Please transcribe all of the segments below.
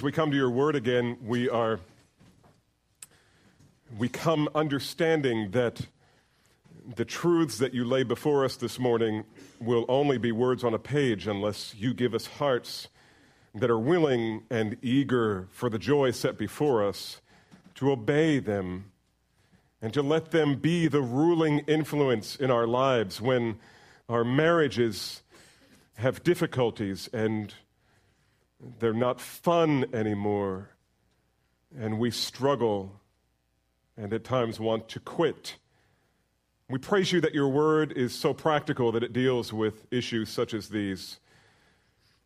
as we come to your word again, we are we come understanding that the truths that you lay before us this morning will only be words on a page unless you give us hearts that are willing and eager for the joy set before us to obey them and to let them be the ruling influence in our lives when our marriages have difficulties and they're not fun anymore and we struggle and at times want to quit. We praise you that your word is so practical that it deals with issues such as these.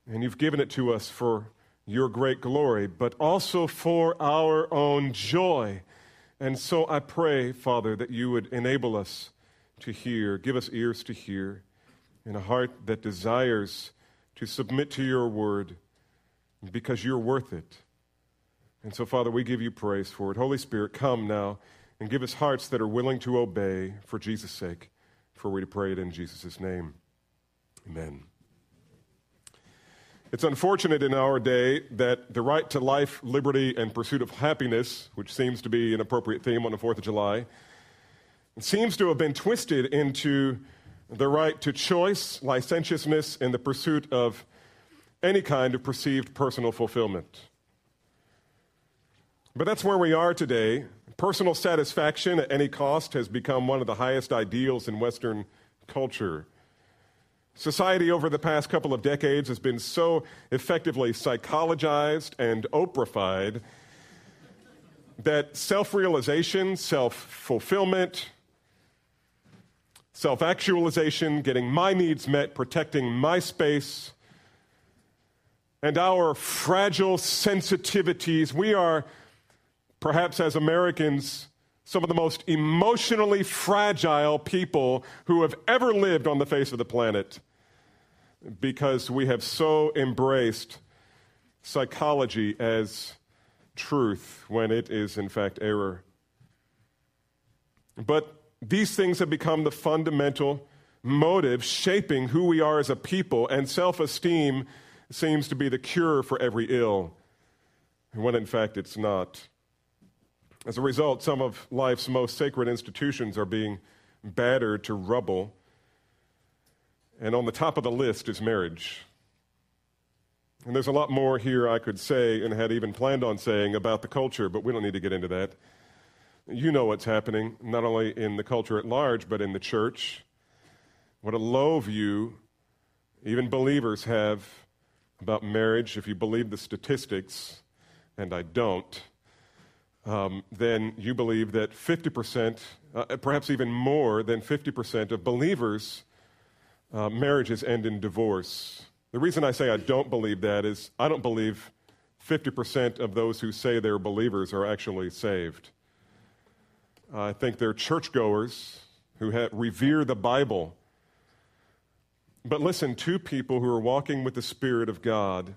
And you've given it to us for your great glory, but also for our own joy. And so I pray, Father, that you would enable us to hear, give us ears to hear, and a heart that desires to submit to your word because you're worth it. And so, Father, we give you praise for it. Holy Spirit, come now and give us hearts that are willing to obey for Jesus' sake. For we to pray it in Jesus' name. Amen. It's unfortunate in our day that the right to life, liberty, and pursuit of happiness, which seems to be an appropriate theme on the 4th of July, seems to have been twisted into the right to choice, licentiousness, and the pursuit of any kind of perceived personal fulfillment. But that's where we are today. Personal satisfaction at any cost has become one of the highest ideals in Western culture. Society over the past couple of decades has been so effectively psychologized and Oprahified that self realization, self fulfillment, self actualization, getting my needs met, protecting my space, and our fragile sensitivities, we are perhaps as Americans, some of the most emotionally fragile people who have ever lived on the face of the planet because we have so embraced psychology as truth when it is, in fact, error. But these things have become the fundamental motive shaping who we are as a people, and self esteem seems to be the cure for every ill, when in fact it's not. As a result, some of life's most sacred institutions are being battered to rubble. And on the top of the list is marriage. And there's a lot more here I could say and had even planned on saying about the culture, but we don't need to get into that. You know what's happening, not only in the culture at large, but in the church. What a low view even believers have about marriage, if you believe the statistics, and I don't um, then you believe that 50%, uh, perhaps even more than 50% of believers' uh, marriages end in divorce. The reason I say I don't believe that is I don't believe 50% of those who say they're believers are actually saved. I think they're churchgoers who revere the Bible. But listen, two people who are walking with the Spirit of God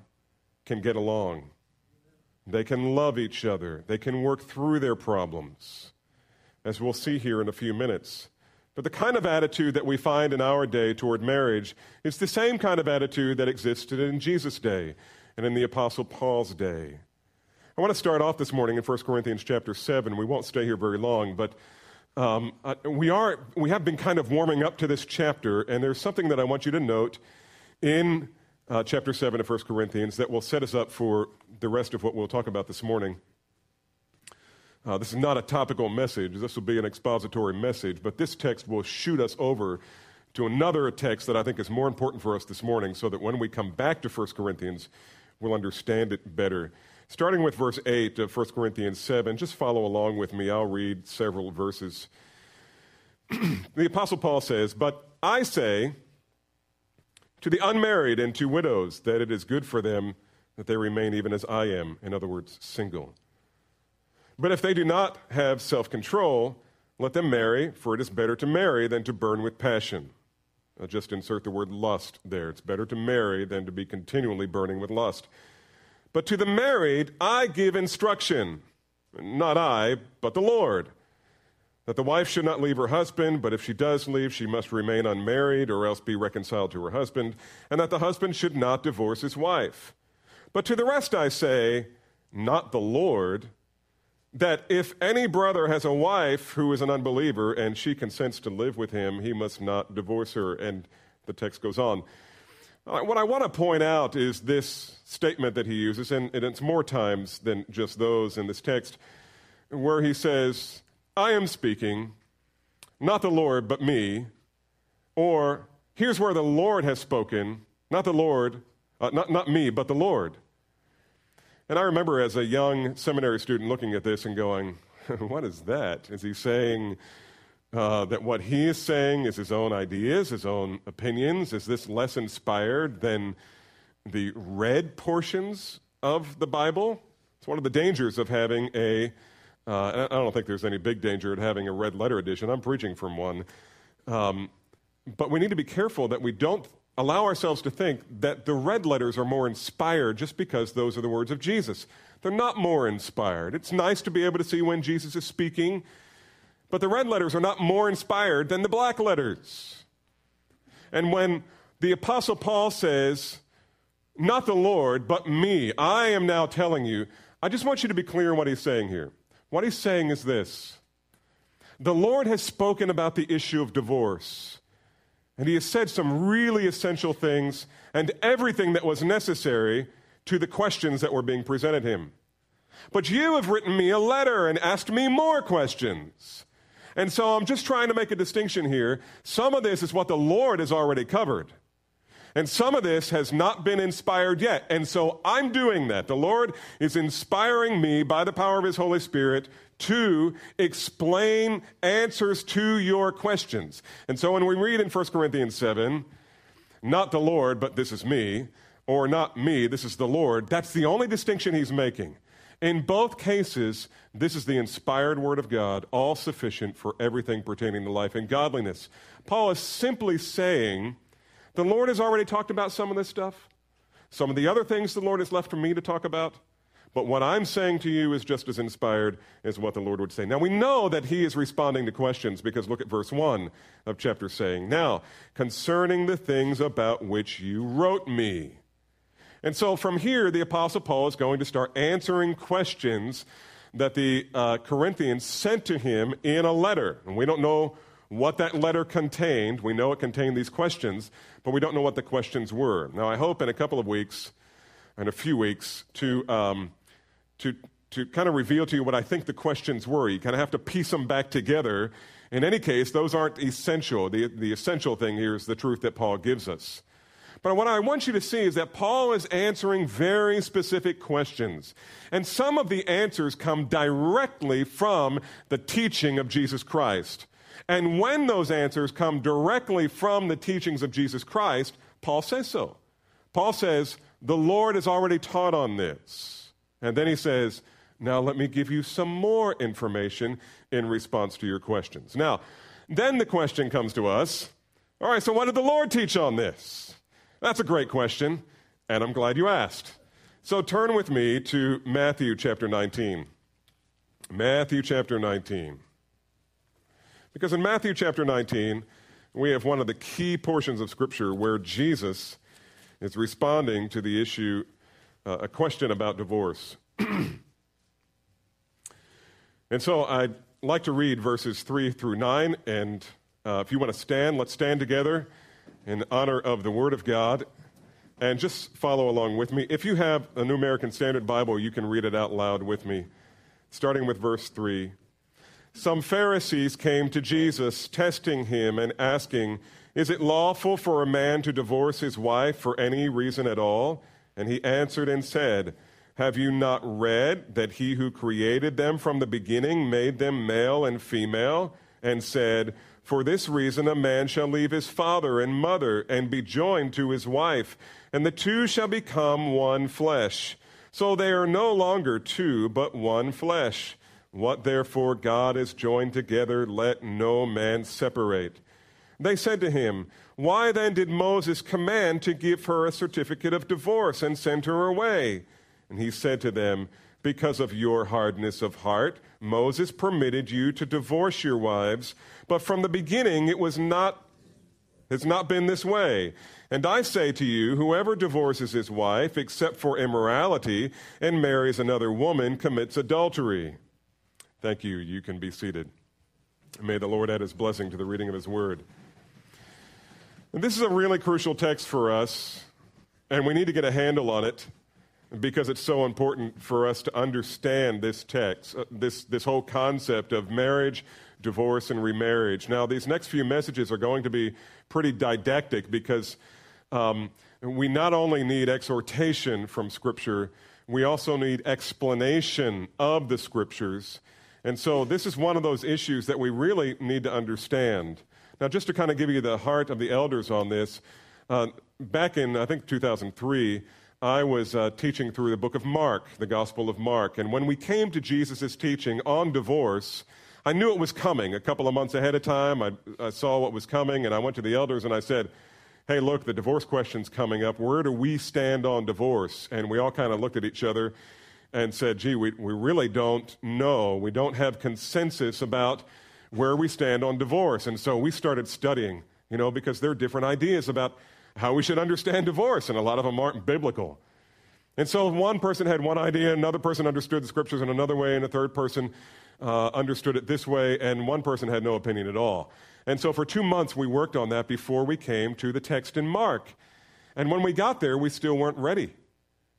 can get along. They can love each other. They can work through their problems, as we'll see here in a few minutes. But the kind of attitude that we find in our day toward marriage is the same kind of attitude that existed in Jesus' day and in the Apostle Paul's day. I want to start off this morning in 1 Corinthians chapter 7. We won't stay here very long, but um, we, are, we have been kind of warming up to this chapter, and there's something that I want you to note in uh, chapter 7 of 1 Corinthians that will set us up for the rest of what we'll talk about this morning. Uh, this is not a topical message. This will be an expository message, but this text will shoot us over to another text that I think is more important for us this morning so that when we come back to 1 Corinthians, we'll understand it better. Starting with verse 8 of 1 Corinthians 7, just follow along with me. I'll read several verses. the Apostle Paul says, But I say, to the unmarried and to widows that it is good for them that they remain even as I am, in other words, single. But if they do not have self control, let them marry, for it is better to marry than to burn with passion. I'll just insert the word lust there. It's better to marry than to be continually burning with lust. But to the married, I give instruction. Not I, but the Lord that the wife should not leave her husband, but if she does leave, she must remain unmarried or else be reconciled to her husband, and that the husband should not divorce his wife. But to the rest I say, not the Lord, that if any brother has a wife who is an unbeliever and she consents to live with him, he must not divorce her. And the text goes on. What I want to point out is this statement that he uses, and it's more times than just those in this text, where he says, I am speaking, not the Lord, but me. Or, here's where the Lord has spoken, not the Lord, uh, not, not me, but the Lord. And I remember as a young seminary student looking at this and going, What is that? Is he saying uh, that what he is saying is his own ideas, his own opinions? Is this less inspired than the red portions of the Bible? It's one of the dangers of having a. Uh, I don't think there's any big danger in having a red letter edition. I'm preaching from one. Um, but we need to be careful that we don't allow ourselves to think that the red letters are more inspired just because those are the words of Jesus. They're not more inspired. It's nice to be able to see when Jesus is speaking, but the red letters are not more inspired than the black letters. And when the Apostle Paul says, Not the Lord, but me, I am now telling you, I just want you to be clear what he's saying here. What he's saying is this The Lord has spoken about the issue of divorce. And he has said some really essential things and everything that was necessary to the questions that were being presented him. But you have written me a letter and asked me more questions. And so I'm just trying to make a distinction here. Some of this is what the Lord has already covered. And some of this has not been inspired yet. And so I'm doing that. The Lord is inspiring me by the power of His Holy Spirit to explain answers to your questions. And so when we read in 1 Corinthians 7, not the Lord, but this is me, or not me, this is the Lord, that's the only distinction he's making. In both cases, this is the inspired word of God, all sufficient for everything pertaining to life and godliness. Paul is simply saying, the Lord has already talked about some of this stuff. Some of the other things the Lord has left for me to talk about. But what I'm saying to you is just as inspired as what the Lord would say. Now, we know that he is responding to questions because look at verse 1 of chapter saying, Now, concerning the things about which you wrote me. And so from here, the Apostle Paul is going to start answering questions that the uh, Corinthians sent to him in a letter. And we don't know what that letter contained. We know it contained these questions, but we don't know what the questions were. Now, I hope in a couple of weeks, in a few weeks, to, um, to, to kind of reveal to you what I think the questions were. You kind of have to piece them back together. In any case, those aren't essential. The, the essential thing here is the truth that Paul gives us. But what I want you to see is that Paul is answering very specific questions. And some of the answers come directly from the teaching of Jesus Christ. And when those answers come directly from the teachings of Jesus Christ, Paul says so. Paul says, The Lord has already taught on this. And then he says, Now let me give you some more information in response to your questions. Now, then the question comes to us All right, so what did the Lord teach on this? That's a great question, and I'm glad you asked. So turn with me to Matthew chapter 19. Matthew chapter 19. Because in Matthew chapter 19, we have one of the key portions of Scripture where Jesus is responding to the issue, uh, a question about divorce. and so I'd like to read verses 3 through 9. And uh, if you want to stand, let's stand together in honor of the Word of God. And just follow along with me. If you have a New American Standard Bible, you can read it out loud with me, starting with verse 3. Some Pharisees came to Jesus, testing him and asking, Is it lawful for a man to divorce his wife for any reason at all? And he answered and said, Have you not read that he who created them from the beginning made them male and female? And said, For this reason a man shall leave his father and mother and be joined to his wife, and the two shall become one flesh. So they are no longer two, but one flesh. What therefore God has joined together, let no man separate. They said to him, Why then did Moses command to give her a certificate of divorce and send her away? And he said to them, Because of your hardness of heart, Moses permitted you to divorce your wives, but from the beginning it was not It's not been this way. And I say to you, whoever divorces his wife, except for immorality, and marries another woman, commits adultery. Thank you. You can be seated. May the Lord add his blessing to the reading of his word. And this is a really crucial text for us, and we need to get a handle on it because it's so important for us to understand this text, uh, this, this whole concept of marriage, divorce, and remarriage. Now, these next few messages are going to be pretty didactic because um, we not only need exhortation from Scripture, we also need explanation of the Scriptures. And so, this is one of those issues that we really need to understand. Now, just to kind of give you the heart of the elders on this, uh, back in, I think, 2003, I was uh, teaching through the book of Mark, the Gospel of Mark. And when we came to Jesus' teaching on divorce, I knew it was coming a couple of months ahead of time. I, I, saw what was coming, and I went to the elders and I said, Hey, look, the divorce question's coming up. Where do we stand on divorce? And we all kind of looked at each other and said, Gee, we, we really don't know. We don't have consensus about where we stand on divorce. And so we started studying, you know, because there are different ideas about how we should understand divorce, and a lot of them aren't biblical. And so one person had one idea, another person understood the scriptures in another way, and a third person uh, understood it this way, and one person had no opinion at all. And so for two months, we worked on that before we came to the text in Mark. And when we got there, we still weren't ready.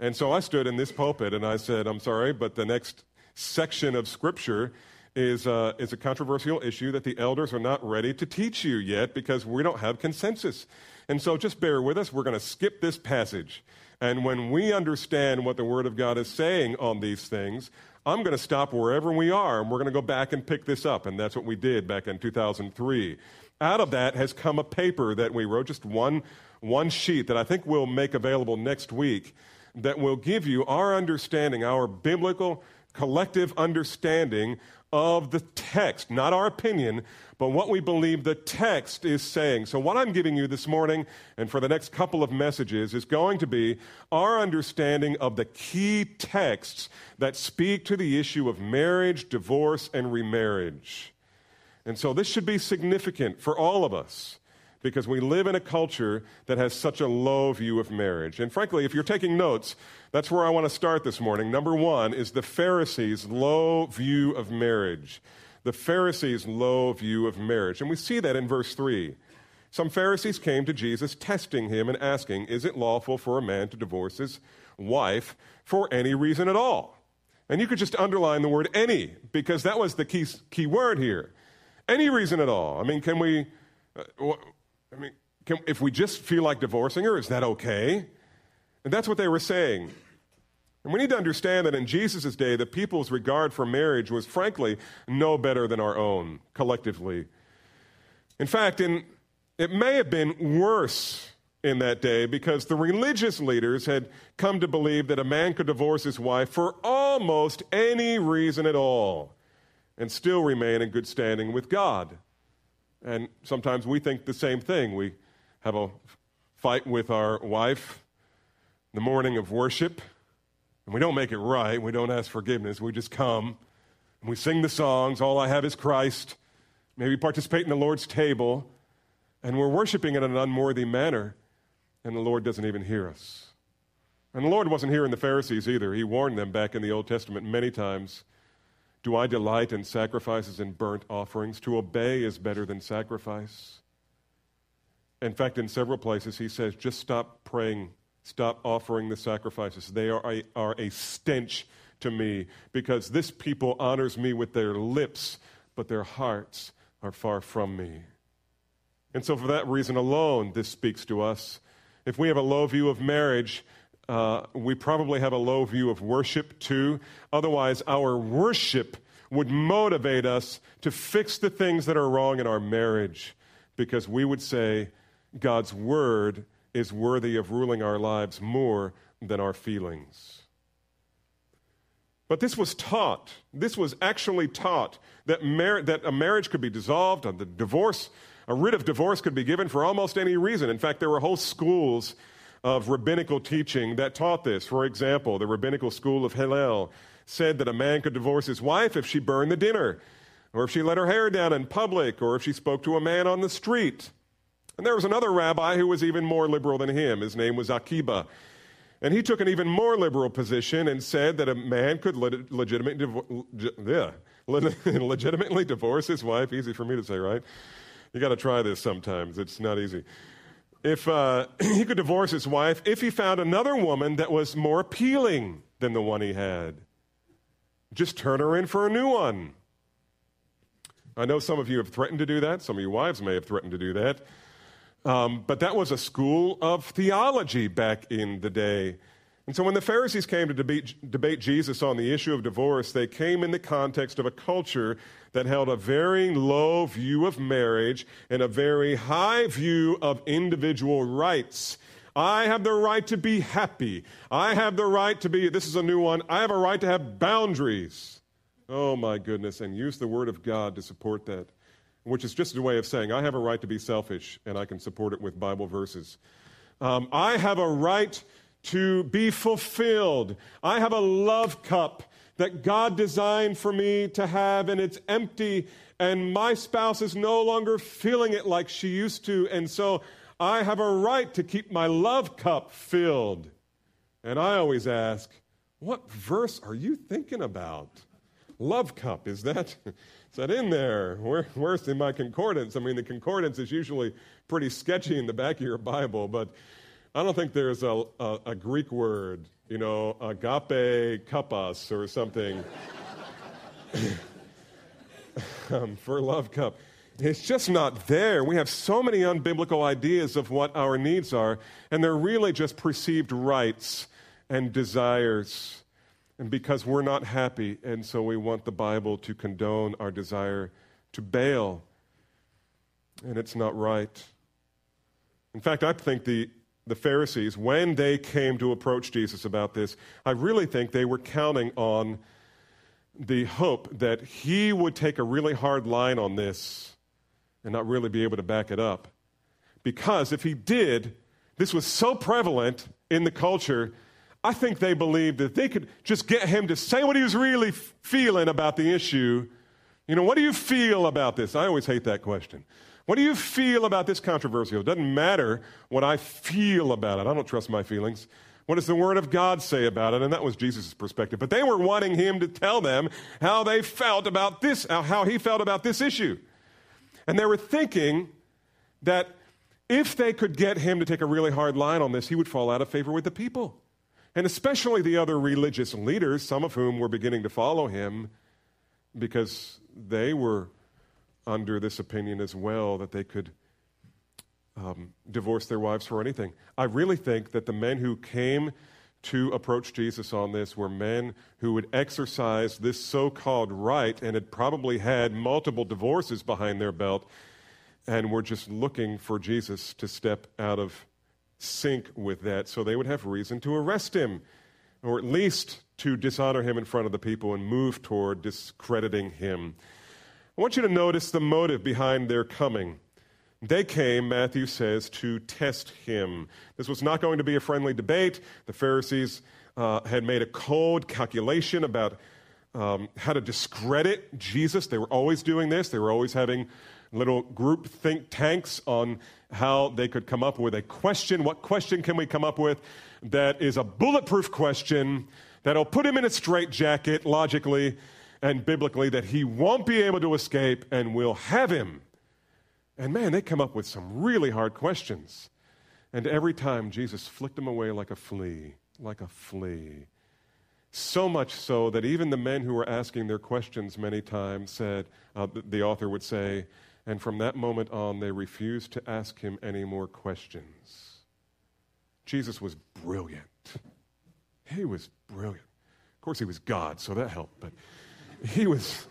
And so I stood in this pulpit and I said, I'm sorry, but the next section of scripture is, uh, is a controversial issue that the elders are not ready to teach you yet because we don't have consensus. And so just bear with us. We're going to skip this passage. And when we understand what the Word of God is saying on these things, I'm going to stop wherever we are and we're going to go back and pick this up. And that's what we did back in 2003. Out of that has come a paper that we wrote, just one, one sheet that I think we'll make available next week that will give you our understanding, our biblical collective understanding of the text, not our opinion, but what we believe the text is saying. So, what I'm giving you this morning and for the next couple of messages is going to be our understanding of the key texts that speak to the issue of marriage, divorce, and remarriage. And so, this should be significant for all of us because we live in a culture that has such a low view of marriage. And frankly, if you're taking notes, that's where I want to start this morning. Number one is the Pharisees' low view of marriage the Pharisees' low view of marriage. And we see that in verse 3. Some Pharisees came to Jesus, testing him and asking, Is it lawful for a man to divorce his wife for any reason at all? And you could just underline the word any, because that was the key, key word here. Any reason at all. I mean, can we, uh, I mean, can, if we just feel like divorcing her, is that okay? And that's what they were saying. And we need to understand that in Jesus' day, the people's regard for marriage was frankly no better than our own collectively. In fact, in, it may have been worse in that day because the religious leaders had come to believe that a man could divorce his wife for almost any reason at all and still remain in good standing with God. And sometimes we think the same thing. We have a fight with our wife the morning of worship and we don't make it right. We don't ask forgiveness. We just come and we sing the songs. All I have is Christ. Maybe participate in the Lord's table. And we're worshiping in an unworthy manner. And the Lord doesn't even hear us. And the Lord wasn't hearing the Pharisees either. He warned them back in the Old Testament many times Do I delight in sacrifices and burnt offerings? To obey is better than sacrifice. In fact, in several places, he says, just stop praying Stop offering the sacrifices. They are a, are a stench to me because this people honors me with their lips, but their hearts are far from me. And so, for that reason alone, this speaks to us. If we have a low view of marriage, uh, we probably have a low view of worship too. Otherwise, our worship would motivate us to fix the things that are wrong in our marriage because we would say, God's word is worthy of ruling our lives more than our feelings. But this was taught. This was actually taught that, mar- that a marriage could be dissolved, the divorce, a writ of divorce could be given for almost any reason. In fact, there were whole schools of rabbinical teaching that taught this. For example, the rabbinical school of Hillel said that a man could divorce his wife if she burned the dinner, or if she let her hair down in public, or if she spoke to a man on the street. And there was another rabbi who was even more liberal than him. His name was Akiba. And he took an even more liberal position and said that a man could legitimately, yeah, legitimately divorce his wife. Easy for me to say, right? You got to try this sometimes. It's not easy. If uh, he could divorce his wife if he found another woman that was more appealing than the one he had, just turn her in for a new one. I know some of you have threatened to do that. Some of your wives may have threatened to do that. Um, but that was a school of theology back in the day. And so when the Pharisees came to debate, debate, Jesus on the issue of divorce, they came in the context of a culture that held a very low view of marriage and a very high view of individual rights. I have the right to be happy. I have the right to be, this is a new one, I have a right to have boundaries. Oh my goodness, and use the Word of God to support that which is just a way of saying I have a right to be selfish and I can support it with Bible verses. Um, I have a right to be fulfilled. I have a love cup that God designed for me to have, and it's empty, and my spouse is no longer feeling it like she used to, and so I have a right to keep my love cup filled. And I always ask, what verse are you thinking about? Love cup, is that? Is that in there? Where, where's in my concordance? I mean, the concordance is usually pretty sketchy in the back of your Bible, but I don't think there's a, a, a Greek word, you know, agape kapas or something um, for love cup. It's just not there. We have so many unbiblical ideas of what our needs are, and they're really just perceived rights and desires and because we're not happy, and so we want the Bible to condone our desire to bail. And it's not right. In fact, I think the, the Pharisees, when they came to approach Jesus about this, I really think they were counting on the hope that he would take a really hard line on this and not really be able to back it up. Because if he did, this was so prevalent in the culture I think they believed that they could just get him to say what he was really feeling about the issue. You know, what do you feel about this? I always hate that question. What do you feel about this controversy? It doesn't matter what I feel about it. I don't trust my feelings. What does the Word of God say about it? And that was Jesus' perspective. But they were wanting him to tell them how they felt about this, uh, how he felt about this issue. And they were thinking that if they could get him to take a really hard line on this, he would fall out of favor with the people and especially the other religious leaders, some of whom were beginning to follow him because they were under this opinion as well that they could um, divorce their wives for anything. I really think that the men who came to approach Jesus on this were men who would exercise this so called right and had probably had multiple divorces behind their belt and were just looking for Jesus to step out of sync with that, so they would have reason to arrest him, or at least to dishonor him in front of the people and move toward discrediting him. I want you to notice the motive behind their coming. They came, Matthew says, to test him. This was not going to be a friendly debate. The Pharisees uh, had made a cold calculation about um, how to discredit Jesus. They were always doing this, they were always having little group think tanks on how they could come up with a question. What question can we come up with that is a bulletproof question that'll put him in a straitjacket logically and biblically that he won't be able to escape and we'll have him? And man, they come up with some really hard questions. And every time Jesus flicked them away like a flea, like a flea. So much so that even the men who were asking their questions many times said, uh, the author would say, and from that moment on, they refused to ask him any more questions. Jesus was brilliant. He was brilliant. Of course, he was God, so that helped, but he was,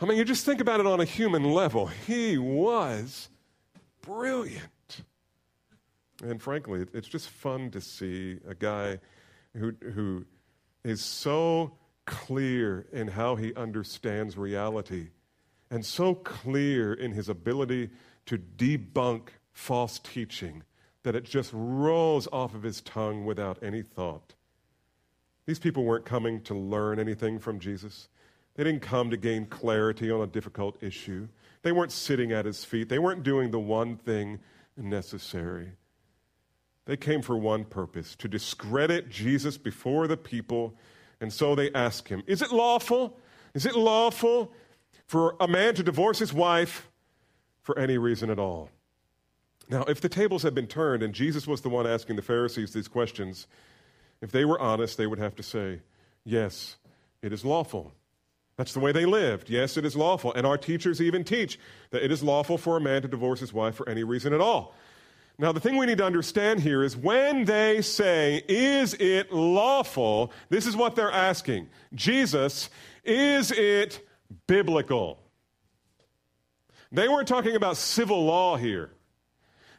I mean, you just think about it on a human level. He was brilliant. And frankly, it's just fun to see a guy who, who is so clear in how he understands reality and so clear in his ability to debunk false teaching that it just rolls off of his tongue without any thought. These people weren't coming to learn anything from Jesus. They didn't come to gain clarity on a difficult issue. They weren't sitting at his feet. They weren't doing the one thing necessary. They came for one purpose to discredit Jesus before the people. And so they ask him, Is it lawful? Is it lawful for a man to divorce his wife for any reason at all? Now, if the tables had been turned and Jesus was the one asking the Pharisees these questions, if they were honest, they would have to say, Yes, it is lawful. That's the way they lived. Yes, it is lawful. And our teachers even teach that it is lawful for a man to divorce his wife for any reason at all. Now, the thing we need to understand here is when they say, Is it lawful? This is what they're asking Jesus, is it biblical? They weren't talking about civil law here.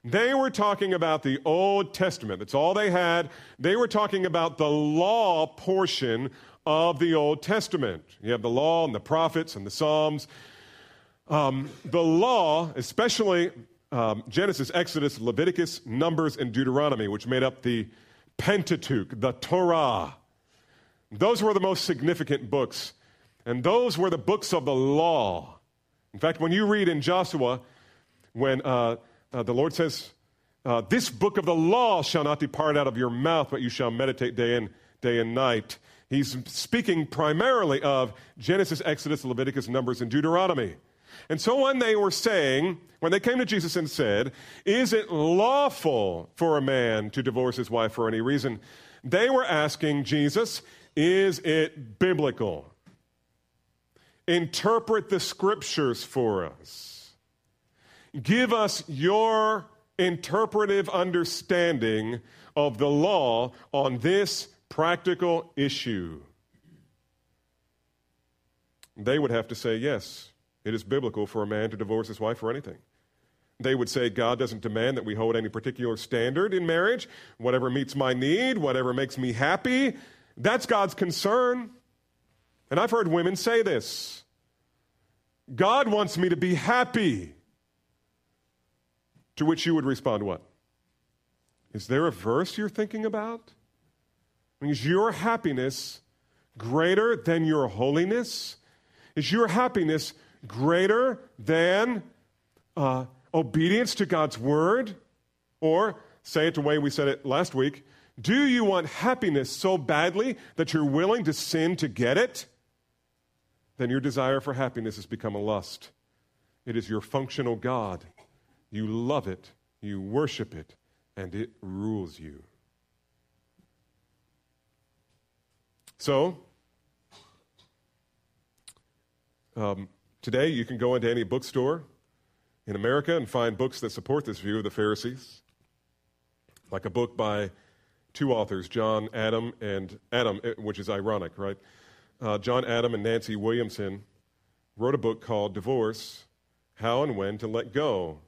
They were talking about the Old Testament. That's all they had. They were talking about the law portion of the Old Testament. You have the law and the prophets and the Psalms. Um, the law, especially um, Genesis, Exodus, Leviticus, Numbers, and Deuteronomy, which made up the Pentateuch, the Torah. Those were the most significant books. And those were the books of the law. In fact, when you read in Joshua, when uh, uh, the Lord says, uh, This book of the law shall not depart out of your mouth, but you shall meditate day and, day and night. He's speaking primarily of Genesis, Exodus, Leviticus, Numbers, and Deuteronomy. And so when they were saying, when they came to Jesus and said, Is it lawful for a man to divorce his wife for any reason? They were asking Jesus, Is it biblical? Interpret the scriptures for us. Give us your interpretive understanding of the law on this practical issue. They would have to say, yes, it is biblical for a man to divorce his wife for anything. They would say God doesn't demand that we hold any particular standard in marriage. Whatever meets my need, whatever makes me happy, that's God's concern. And I've heard women say this God wants me to be happy. To which you would respond, What? Is there a verse you're thinking about? Is your happiness greater than your holiness? Is your happiness greater than uh, obedience to God's word? Or, say it the way we said it last week, do you want happiness so badly that you're willing to sin to get it? Then your desire for happiness has become a lust. It is your functional God. You love it, you worship it, and it rules you. So, um, today you can go into any bookstore in America and find books that support this view of the Pharisees, like a book by two authors, John Adam and Adam, eh, which is ironic, right? Uh, John Adam and Nancy Williamson wrote a book called Divorce How and When to Let Go.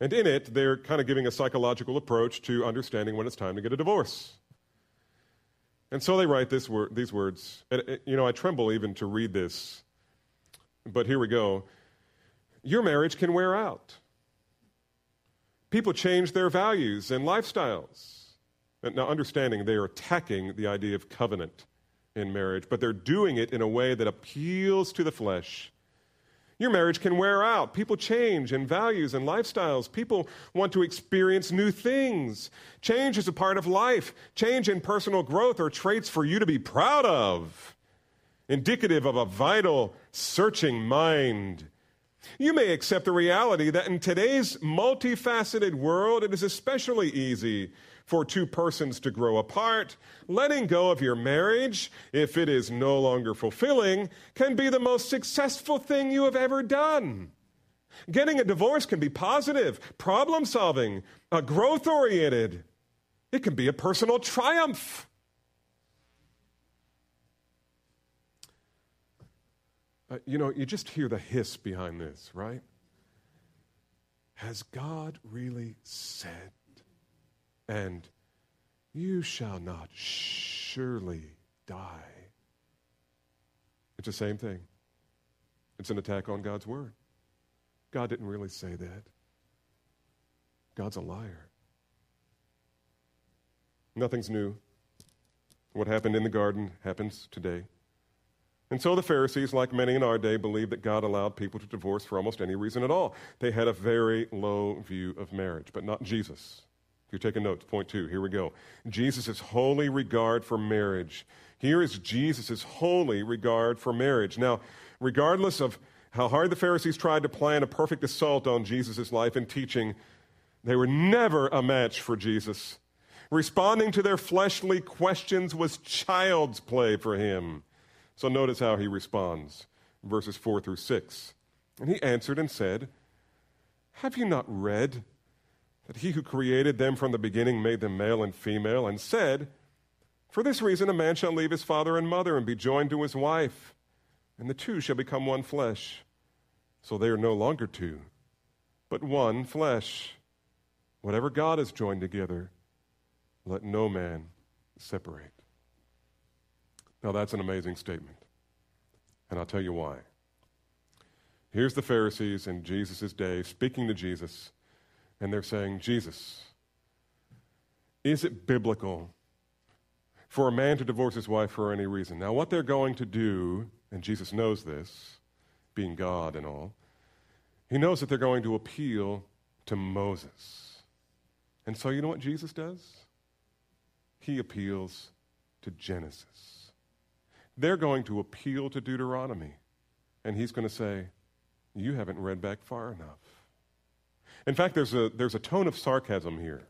And in it, they're kind of giving a psychological approach to understanding when it's time to get a divorce. And so they write wor- these words. And, you know, I tremble even to read this, but here we go. Your marriage can wear out. People change their values and lifestyles. Now, understanding they are attacking the idea of covenant in marriage, but they're doing it in a way that appeals to the flesh your marriage can wear out. People change in values and lifestyles. People want to experience new things. Change is a part of life. Change in personal growth are traits for you to be proud of, indicative of a vital, searching mind. You may accept the reality that in today's multifaceted world, it is especially easy for two persons to grow apart, letting go of your marriage, if it is no longer fulfilling, can be the most successful thing you have ever done. Getting a divorce can be positive, problem solving, uh, growth oriented. It can be a personal triumph. Uh, you know, you just hear the hiss behind this, right? Has God really said and you shall not surely die. It's the same thing. It's an attack on God's word. God didn't really say that. God's a liar. Nothing's new. What happened in the garden happens today. And so the Pharisees, like many in our day, believed that God allowed people to divorce for almost any reason at all. They had a very low view of marriage, but not Jesus. If you're taking notes, point two, here we go. Jesus' holy regard for marriage. Here is Jesus' holy regard for marriage. Now, regardless of how hard the Pharisees tried to plan a perfect assault on Jesus' life and teaching, they were never a match for Jesus. Responding to their fleshly questions was child's play for him. So notice how he responds, verses 4 through 6. And he answered and said, Have you not read that he who created them from the beginning made them male and female, and said, For this reason a man shall leave his father and mother and be joined to his wife, and the two shall become one flesh. So they are no longer two, but one flesh. Whatever God has joined together, let no man separate. Now, that's an amazing statement. And I'll tell you why. Here's the Pharisees in Jesus' day speaking to Jesus, and they're saying, Jesus, is it biblical for a man to divorce his wife for any reason? Now, what they're going to do, and Jesus knows this, being God and all, he knows that they're going to appeal to Moses. And so, you know what Jesus does? He appeals to Genesis they're going to appeal to Deuteronomy. And he's going to say, You haven't read back far enough. In fact, there's a, there's a tone of sarcasm here.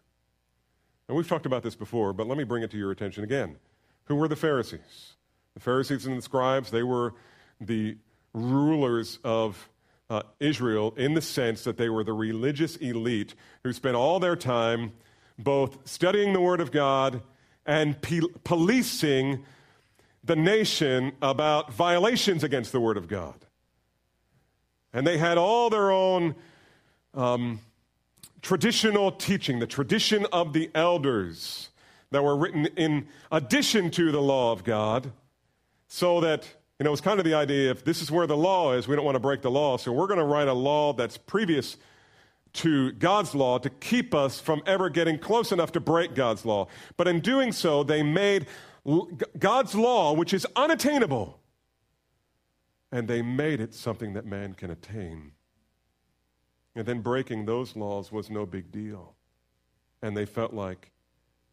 And we've talked about this before, but let me bring it to your attention again. Who were the Pharisees? The Pharisees and the scribes, they were the rulers of uh, Israel in the sense that they were the religious elite who spent all their time both studying the Word of God and pe- policing the nation about violations against the Word of God. And they had all their own um, traditional teaching, the tradition of the elders that were written in addition to the law of God, so that, you know, it was kind of the idea if this is where the law is, we don't want to break the law, so we're going to write a law that's previous to God's law to keep us from ever getting close enough to break God's law. But in doing so, they made God's law, which is unattainable, and they made it something that man can attain. And then breaking those laws was no big deal. And they felt like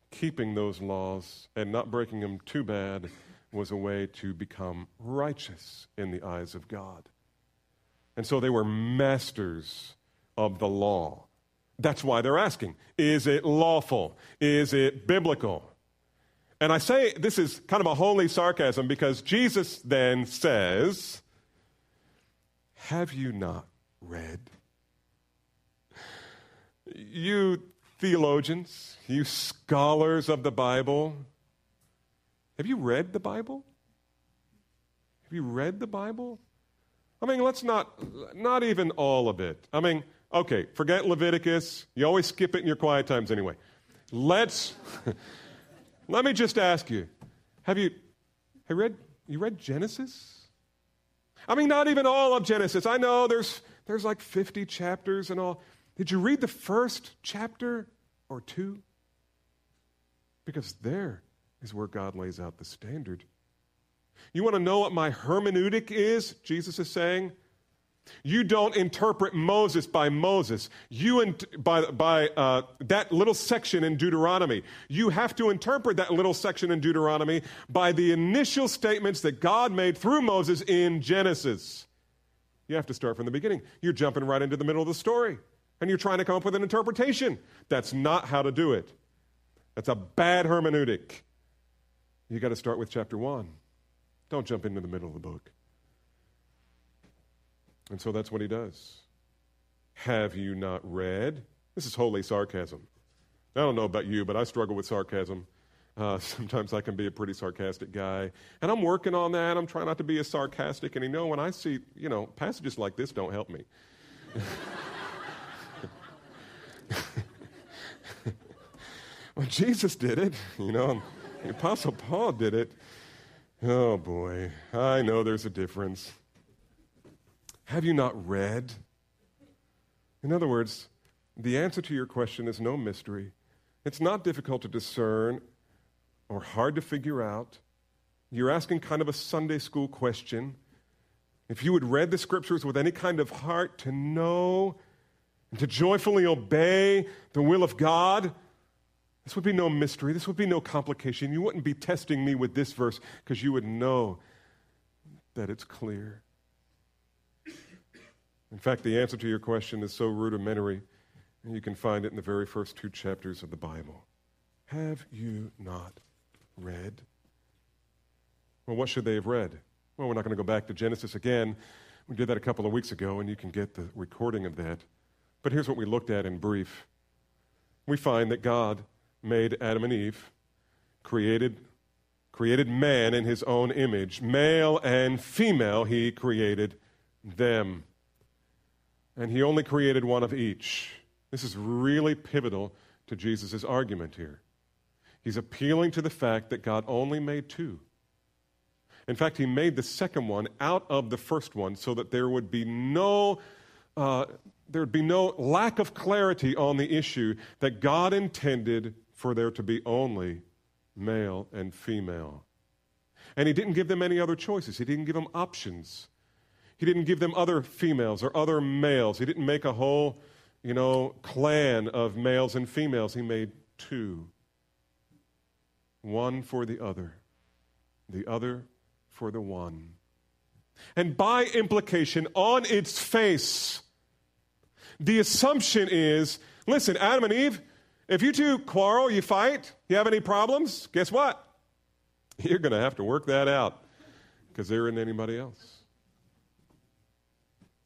keeping those laws and not breaking them too bad was a way to become righteous in the eyes of God. And so they were masters of the law. That's why they're asking is it lawful? Is it biblical? And I say this is kind of a holy sarcasm because Jesus then says, Have you not read? You theologians, you scholars of the Bible, have you read the Bible? Have you read the Bible? I mean, let's not, not even all of it. I mean, okay, forget Leviticus. You always skip it in your quiet times anyway. Let's. Let me just ask you have you, have you, read, you read Genesis? I mean, not even all of Genesis. I know there's, there's like 50 chapters and all. Did you read the first chapter or two? Because there is where God lays out the standard. You want to know what my hermeneutic is? Jesus is saying. You don't interpret Moses by Moses. You in, by, by uh, that little section in Deuteronomy. You have to interpret that little section in Deuteronomy by the initial statements that God made through Moses in Genesis. You have to start from the beginning. You're jumping right into the middle of the story, and you're trying to come up with an interpretation. That's not how to do it. That's a bad hermeneutic. You got to start with chapter one. Don't jump into the middle of the book. And so that's what he does. Have you not read? This is holy sarcasm. I don't know about you, but I struggle with sarcasm. Uh, sometimes I can be a pretty sarcastic guy. And I'm working on that. I'm trying not to be as sarcastic. And you know, when I see, you know, passages like this don't help me. well, Jesus did it, you know, the Apostle Paul did it. Oh boy, I know there's a difference. Have you not read? In other words, the answer to your question is no mystery. It's not difficult to discern or hard to figure out. you're asking kind of a Sunday school question. If you had read the scriptures with any kind of heart to know and to joyfully obey the will of God, this would be no mystery. This would be no complication. You wouldn't be testing me with this verse because you would know that it's clear. In fact, the answer to your question is so rudimentary, and you can find it in the very first two chapters of the Bible. Have you not read? Well, what should they have read? Well, we're not going to go back to Genesis again. We did that a couple of weeks ago, and you can get the recording of that. But here's what we looked at in brief. We find that God made Adam and Eve, created, created man in his own image. Male and female, he created them. And he only created one of each. This is really pivotal to Jesus' argument here. He's appealing to the fact that God only made two. In fact, he made the second one out of the first one so that there would be no, uh, there would be no lack of clarity on the issue that God intended for there to be only male and female. And he didn't give them any other choices, he didn't give them options. He didn't give them other females or other males. He didn't make a whole, you know, clan of males and females. He made two one for the other, the other for the one. And by implication, on its face, the assumption is listen, Adam and Eve, if you two quarrel, you fight, you have any problems, guess what? You're going to have to work that out because there isn't anybody else.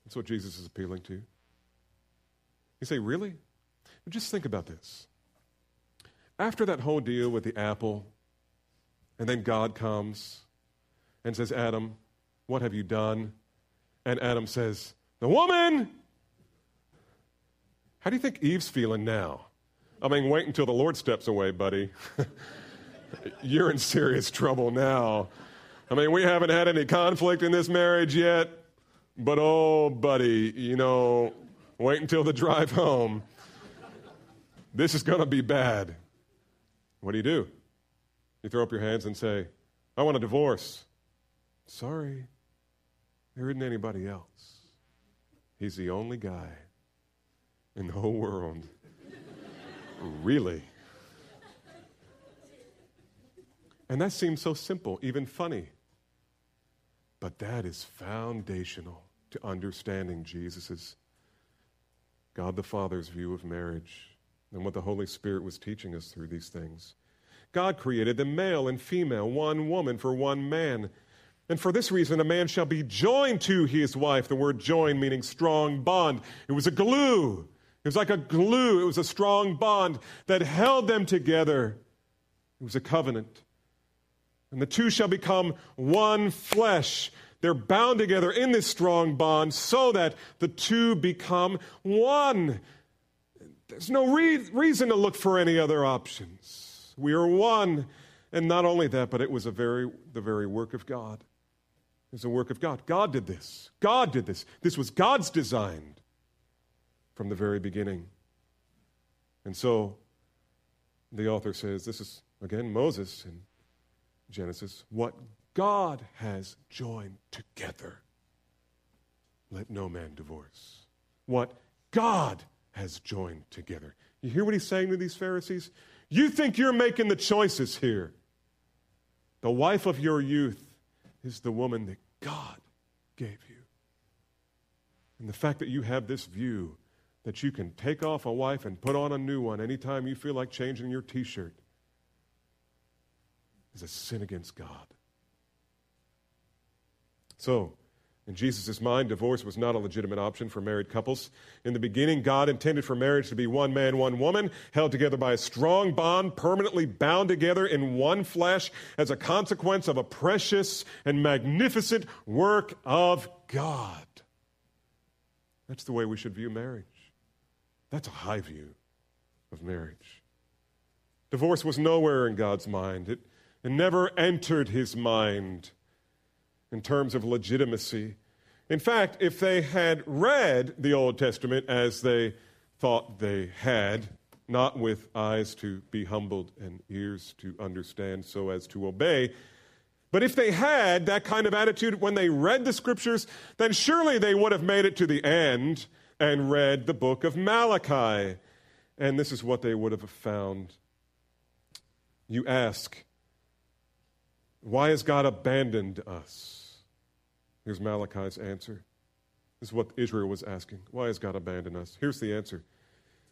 That's what Jesus is appealing to. You say, really? But just think about this. After that whole deal with the apple, and then God comes and says, Adam, what have you done? And Adam says, The woman! How do you think Eve's feeling now? I mean, wait until the Lord steps away, buddy. You're in serious trouble now. I mean, we haven't had any conflict in this marriage yet, but oh, buddy, you know, wait until the drive home. This is going to be bad. What do you do? You throw up your hands and say, I want a divorce. Sorry, there isn't anybody else. He's the only guy in the whole world. Really? And that seems so simple, even funny. But that is foundational to understanding Jesus' God the Father's view of marriage and what the Holy Spirit was teaching us through these things. God created them male and female, one woman for one man. And for this reason, a man shall be joined to his wife. The word join meaning strong bond. It was a glue. It was like a glue. It was a strong bond that held them together. It was a covenant. And the two shall become one flesh. They're bound together in this strong bond so that the two become one. There's no re- reason to look for any other options. We are one. And not only that, but it was a very, the very work of God. It was a work of God. God did this. God did this. This was God's design from the very beginning. And so the author says this is, again, Moses in Genesis. What God has joined together, let no man divorce. What God has joined together. You hear what he's saying to these Pharisees? You think you're making the choices here. The wife of your youth is the woman that God gave you. And the fact that you have this view that you can take off a wife and put on a new one anytime you feel like changing your t shirt is a sin against God. So, in Jesus' mind, divorce was not a legitimate option for married couples. In the beginning, God intended for marriage to be one man, one woman, held together by a strong bond, permanently bound together in one flesh as a consequence of a precious and magnificent work of God. That's the way we should view marriage. That's a high view of marriage. Divorce was nowhere in God's mind, it, it never entered his mind in terms of legitimacy. In fact, if they had read the Old Testament as they thought they had, not with eyes to be humbled and ears to understand so as to obey, But if they had that kind of attitude when they read the scriptures, then surely they would have made it to the end and read the book of Malachi. And this is what they would have found. You ask, why has God abandoned us? Here's Malachi's answer. This is what Israel was asking. Why has God abandoned us? Here's the answer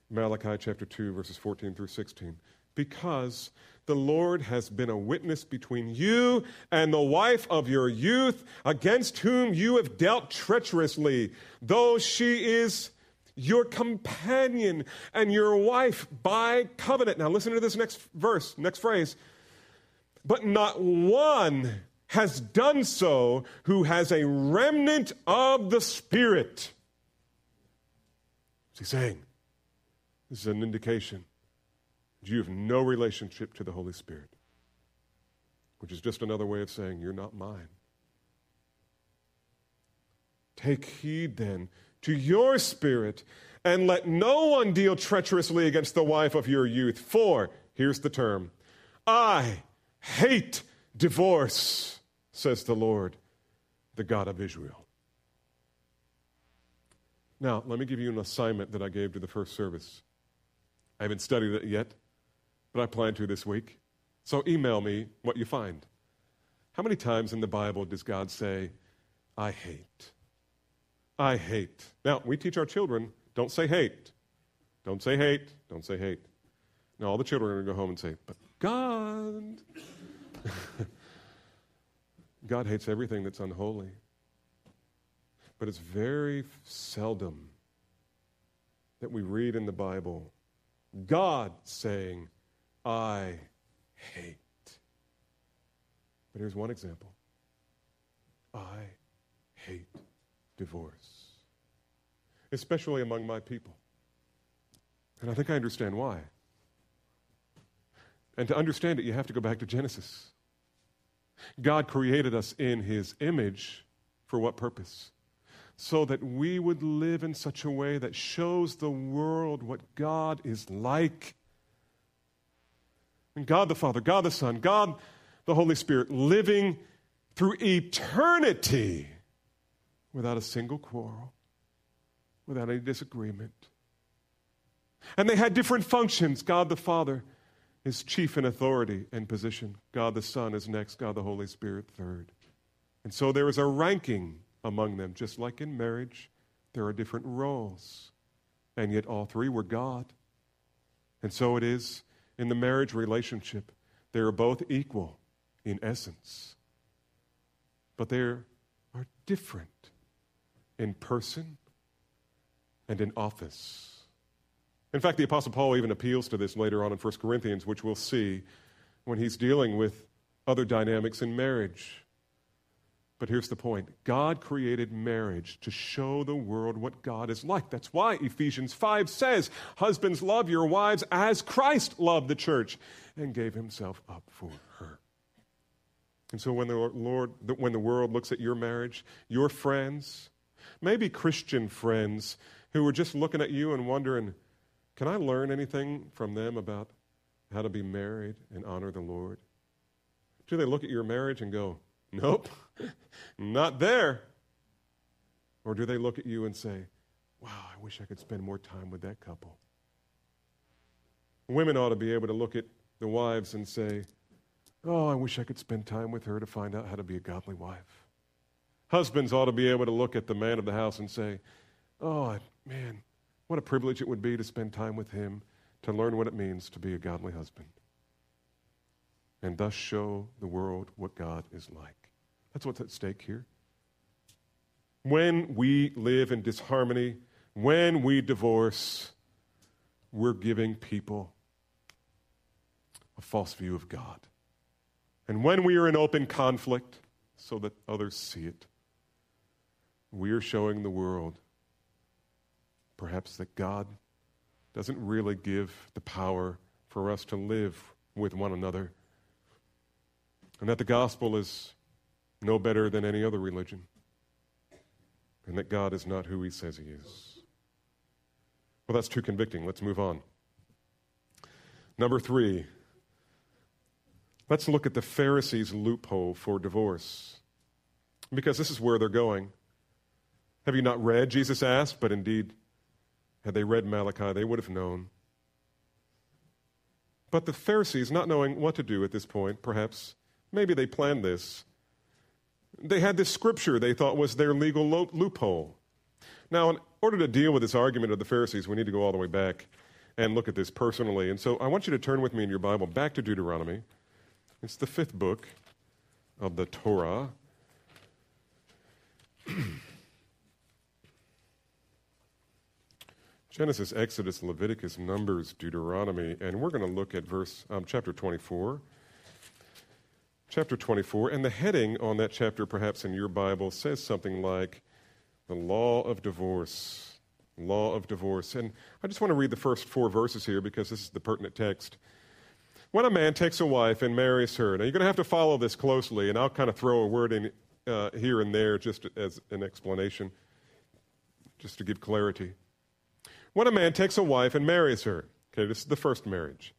Malachi chapter 2, verses 14 through 16. Because the Lord has been a witness between you and the wife of your youth, against whom you have dealt treacherously, though she is your companion and your wife by covenant. Now, listen to this next verse, next phrase. But not one has done so who has a remnant of the Spirit. What's he saying? This is an indication you have no relationship to the Holy Spirit, which is just another way of saying, You're not mine. Take heed then to your spirit, and let no one deal treacherously against the wife of your youth. For, here's the term, I hate divorce, says the Lord, the God of Israel. Now, let me give you an assignment that I gave to the first service. I haven't studied it yet but I plan to this week. So email me what you find. How many times in the Bible does God say, I hate? I hate. Now, we teach our children don't say hate. Don't say hate. Don't say hate. Now, all the children are going to go home and say, but God. God hates everything that's unholy. But it's very seldom that we read in the Bible God saying, I hate. But here's one example I hate divorce, especially among my people. And I think I understand why. And to understand it, you have to go back to Genesis. God created us in his image for what purpose? So that we would live in such a way that shows the world what God is like and God the Father, God the Son, God the Holy Spirit living through eternity without a single quarrel, without any disagreement. And they had different functions. God the Father is chief in authority and position, God the Son is next, God the Holy Spirit third. And so there is a ranking among them, just like in marriage, there are different roles. And yet all three were God. And so it is in the marriage relationship, they are both equal in essence, but they are different in person and in office. In fact, the Apostle Paul even appeals to this later on in 1 Corinthians, which we'll see when he's dealing with other dynamics in marriage. But here's the point God created marriage to show the world what God is like. That's why Ephesians 5 says, Husbands, love your wives as Christ loved the church and gave himself up for her. And so when the Lord, when the world looks at your marriage, your friends, maybe Christian friends who are just looking at you and wondering, can I learn anything from them about how to be married and honor the Lord? Do they look at your marriage and go, Nope, not there. Or do they look at you and say, Wow, I wish I could spend more time with that couple? Women ought to be able to look at the wives and say, Oh, I wish I could spend time with her to find out how to be a godly wife. Husbands ought to be able to look at the man of the house and say, Oh, man, what a privilege it would be to spend time with him to learn what it means to be a godly husband and thus show the world what God is like. That's what's at stake here. When we live in disharmony, when we divorce, we're giving people a false view of God. And when we are in open conflict, so that others see it, we are showing the world perhaps that God doesn't really give the power for us to live with one another, and that the gospel is no better than any other religion, and that God is not who he says he is. Well, that's too convicting. Let's move on. Number three, Let's look at the Pharisees' loophole for divorce. Because this is where they're going. Have you not read? Jesus asked, but indeed, had they read Malachi, they would have known. But the Pharisees, not knowing what to do at this point, perhaps, maybe they planned this. They had this scripture they thought was their legal lo- loophole. Now, in order to deal with this argument of the Pharisees, we need to go all the way back and look at this personally. And so I want you to turn with me in your Bible back to Deuteronomy. It's the fifth book of the Torah. Genesis, Exodus, Leviticus, Numbers, Deuteronomy, and we're going to look at verse um, chapter 24. Chapter 24, and the heading on that chapter, perhaps in your Bible, says something like the law of divorce. Law of divorce. And I just want to read the first four verses here because this is the pertinent text. When a man takes a wife and marries her, now you're going to have to follow this closely, and I'll kind of throw a word in uh, here and there just as an explanation, just to give clarity. When a man takes a wife and marries her, okay, this is the first marriage,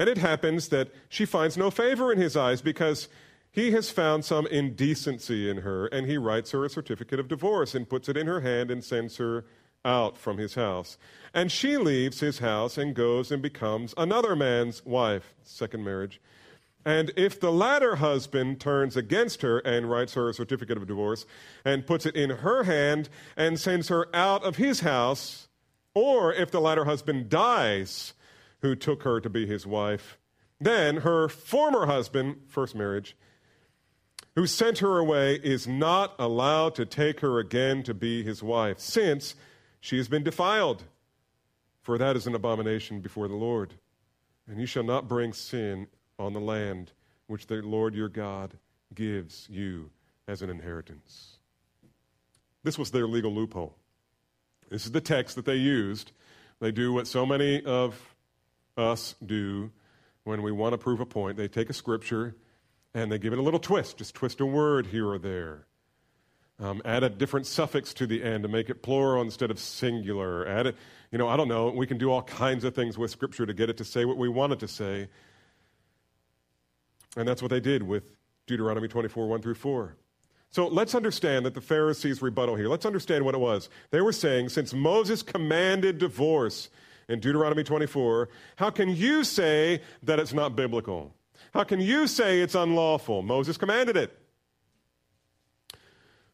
and it happens that she finds no favor in his eyes because he has found some indecency in her, and he writes her a certificate of divorce and puts it in her hand and sends her out from his house. And she leaves his house and goes and becomes another man's wife, second marriage. And if the latter husband turns against her and writes her a certificate of divorce and puts it in her hand and sends her out of his house, or if the latter husband dies who took her to be his wife, then her former husband, first marriage, who sent her away is not allowed to take her again to be his wife, since she has been defiled. For that is an abomination before the Lord. And you shall not bring sin on the land which the Lord your God gives you as an inheritance. This was their legal loophole. This is the text that they used. They do what so many of us do when we want to prove a point. They take a scripture and they give it a little twist, just twist a word here or there. Um, add a different suffix to the end to make it plural instead of singular. Add it, you know, I don't know. We can do all kinds of things with Scripture to get it to say what we want it to say. And that's what they did with Deuteronomy 24, 1 through 4. So let's understand that the Pharisees' rebuttal here, let's understand what it was. They were saying, since Moses commanded divorce in Deuteronomy 24, how can you say that it's not biblical? How can you say it's unlawful? Moses commanded it.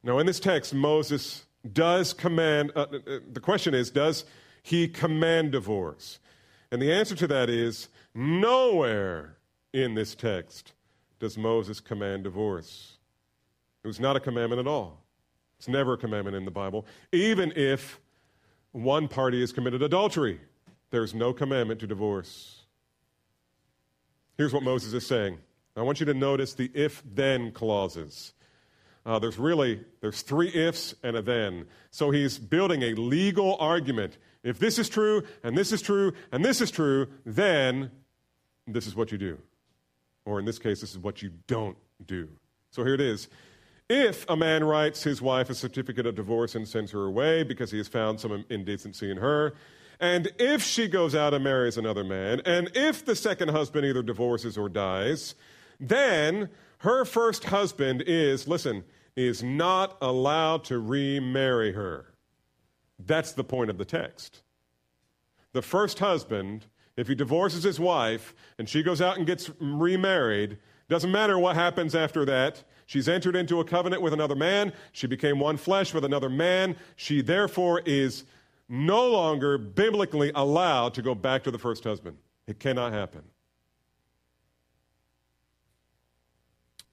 Now, in this text, Moses does command, uh, uh, the question is, does he command divorce? And the answer to that is nowhere in this text does Moses command divorce. It was not a commandment at all. It's never a commandment in the Bible. Even if one party has committed adultery, there's no commandment to divorce. Here's what Moses is saying. I want you to notice the if then clauses. Uh, there's really there's three ifs and a then. So he's building a legal argument. If this is true and this is true and this is true, then this is what you do. Or in this case, this is what you don't do. So here it is. If a man writes his wife a certificate of divorce and sends her away because he has found some indecency in her, and if she goes out and marries another man, and if the second husband either divorces or dies, then her first husband is, listen, is not allowed to remarry her. That's the point of the text. The first husband, if he divorces his wife and she goes out and gets remarried, doesn't matter what happens after that. She's entered into a covenant with another man. She became one flesh with another man. She therefore is no longer biblically allowed to go back to the first husband. It cannot happen.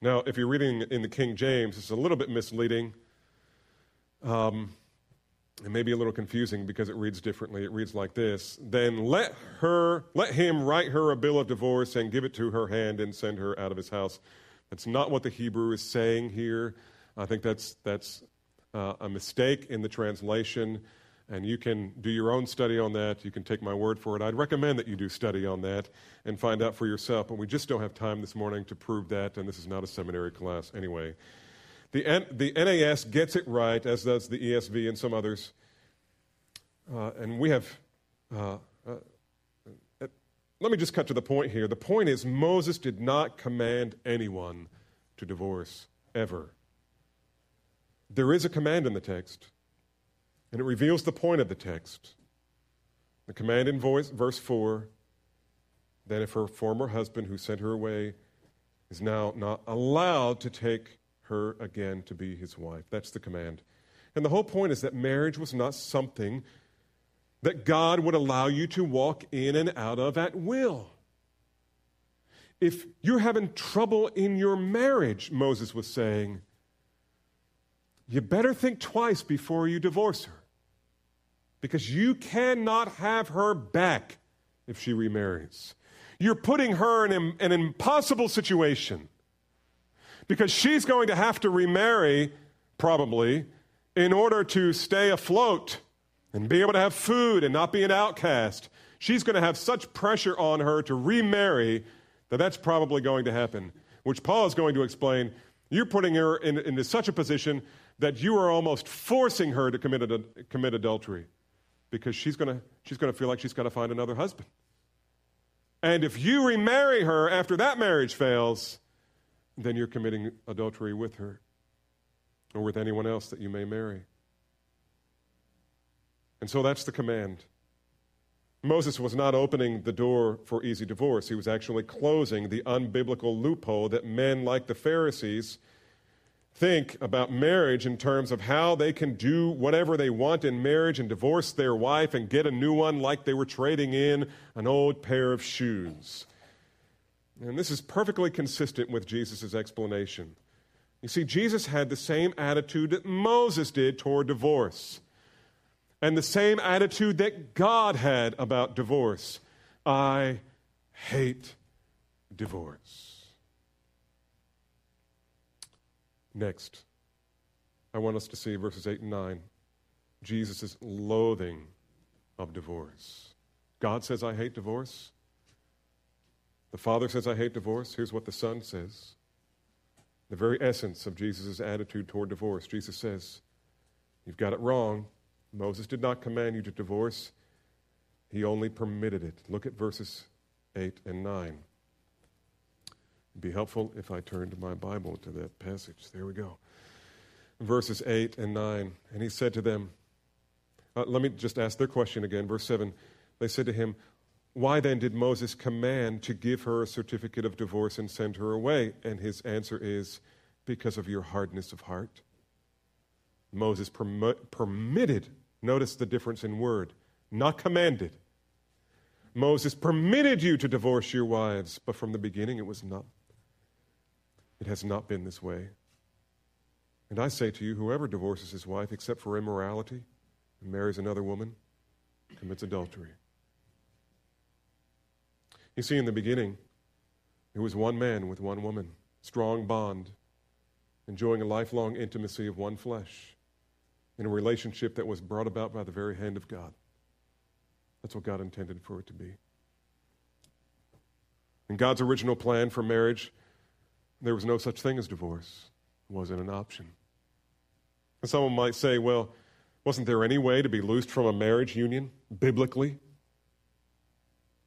Now, if you're reading in the King James, it's a little bit misleading. Um, it may be a little confusing because it reads differently. It reads like this Then let her, let him write her a bill of divorce and give it to her hand and send her out of his house. That's not what the Hebrew is saying here. I think that's, that's uh, a mistake in the translation and you can do your own study on that. You can take my word for it. I'd recommend that you do study on that and find out for yourself, but we just don't have time this morning to prove that, and this is not a seminary class anyway. The, N- the NAS gets it right, as does the ESV and some others. Uh, and we have, uh, uh, let me just cut to the point here. The point is, Moses did not command anyone to divorce, ever. There is a command in the text, and it reveals the point of the text. The command in voice, verse 4 that if her former husband who sent her away is now not allowed to take her again to be his wife. That's the command. And the whole point is that marriage was not something that God would allow you to walk in and out of at will. If you're having trouble in your marriage, Moses was saying, you better think twice before you divorce her. Because you cannot have her back if she remarries. You're putting her in an impossible situation because she's going to have to remarry, probably, in order to stay afloat and be able to have food and not be an outcast. She's going to have such pressure on her to remarry that that's probably going to happen, which Paul is going to explain. You're putting her in, into such a position that you are almost forcing her to commit, ad- commit adultery because she's going to she's going to feel like she's got to find another husband. And if you remarry her after that marriage fails, then you're committing adultery with her or with anyone else that you may marry. And so that's the command. Moses was not opening the door for easy divorce. He was actually closing the unbiblical loophole that men like the Pharisees think about marriage in terms of how they can do whatever they want in marriage and divorce their wife and get a new one like they were trading in an old pair of shoes. And this is perfectly consistent with Jesus' explanation. You see, Jesus had the same attitude that Moses did toward divorce, and the same attitude that God had about divorce. I hate divorce. Next, I want us to see verses 8 and 9 Jesus' loathing of divorce. God says, I hate divorce. The Father says, I hate divorce. Here's what the Son says. The very essence of Jesus' attitude toward divorce. Jesus says, You've got it wrong. Moses did not command you to divorce, he only permitted it. Look at verses 8 and 9. It'd be helpful if I turned my Bible to that passage. There we go. Verses 8 and 9. And he said to them, uh, let me just ask their question again. Verse 7. They said to him, Why then did Moses command to give her a certificate of divorce and send her away? And his answer is, Because of your hardness of heart. Moses perm- permitted, notice the difference in word, not commanded. Moses permitted you to divorce your wives, but from the beginning it was not it has not been this way. And I say to you, whoever divorces his wife except for immorality and marries another woman commits adultery. You see, in the beginning, it was one man with one woman, strong bond, enjoying a lifelong intimacy of one flesh in a relationship that was brought about by the very hand of God. That's what God intended for it to be. In God's original plan for marriage, there was no such thing as divorce. It wasn't an option. And someone might say, well, wasn't there any way to be loosed from a marriage union biblically?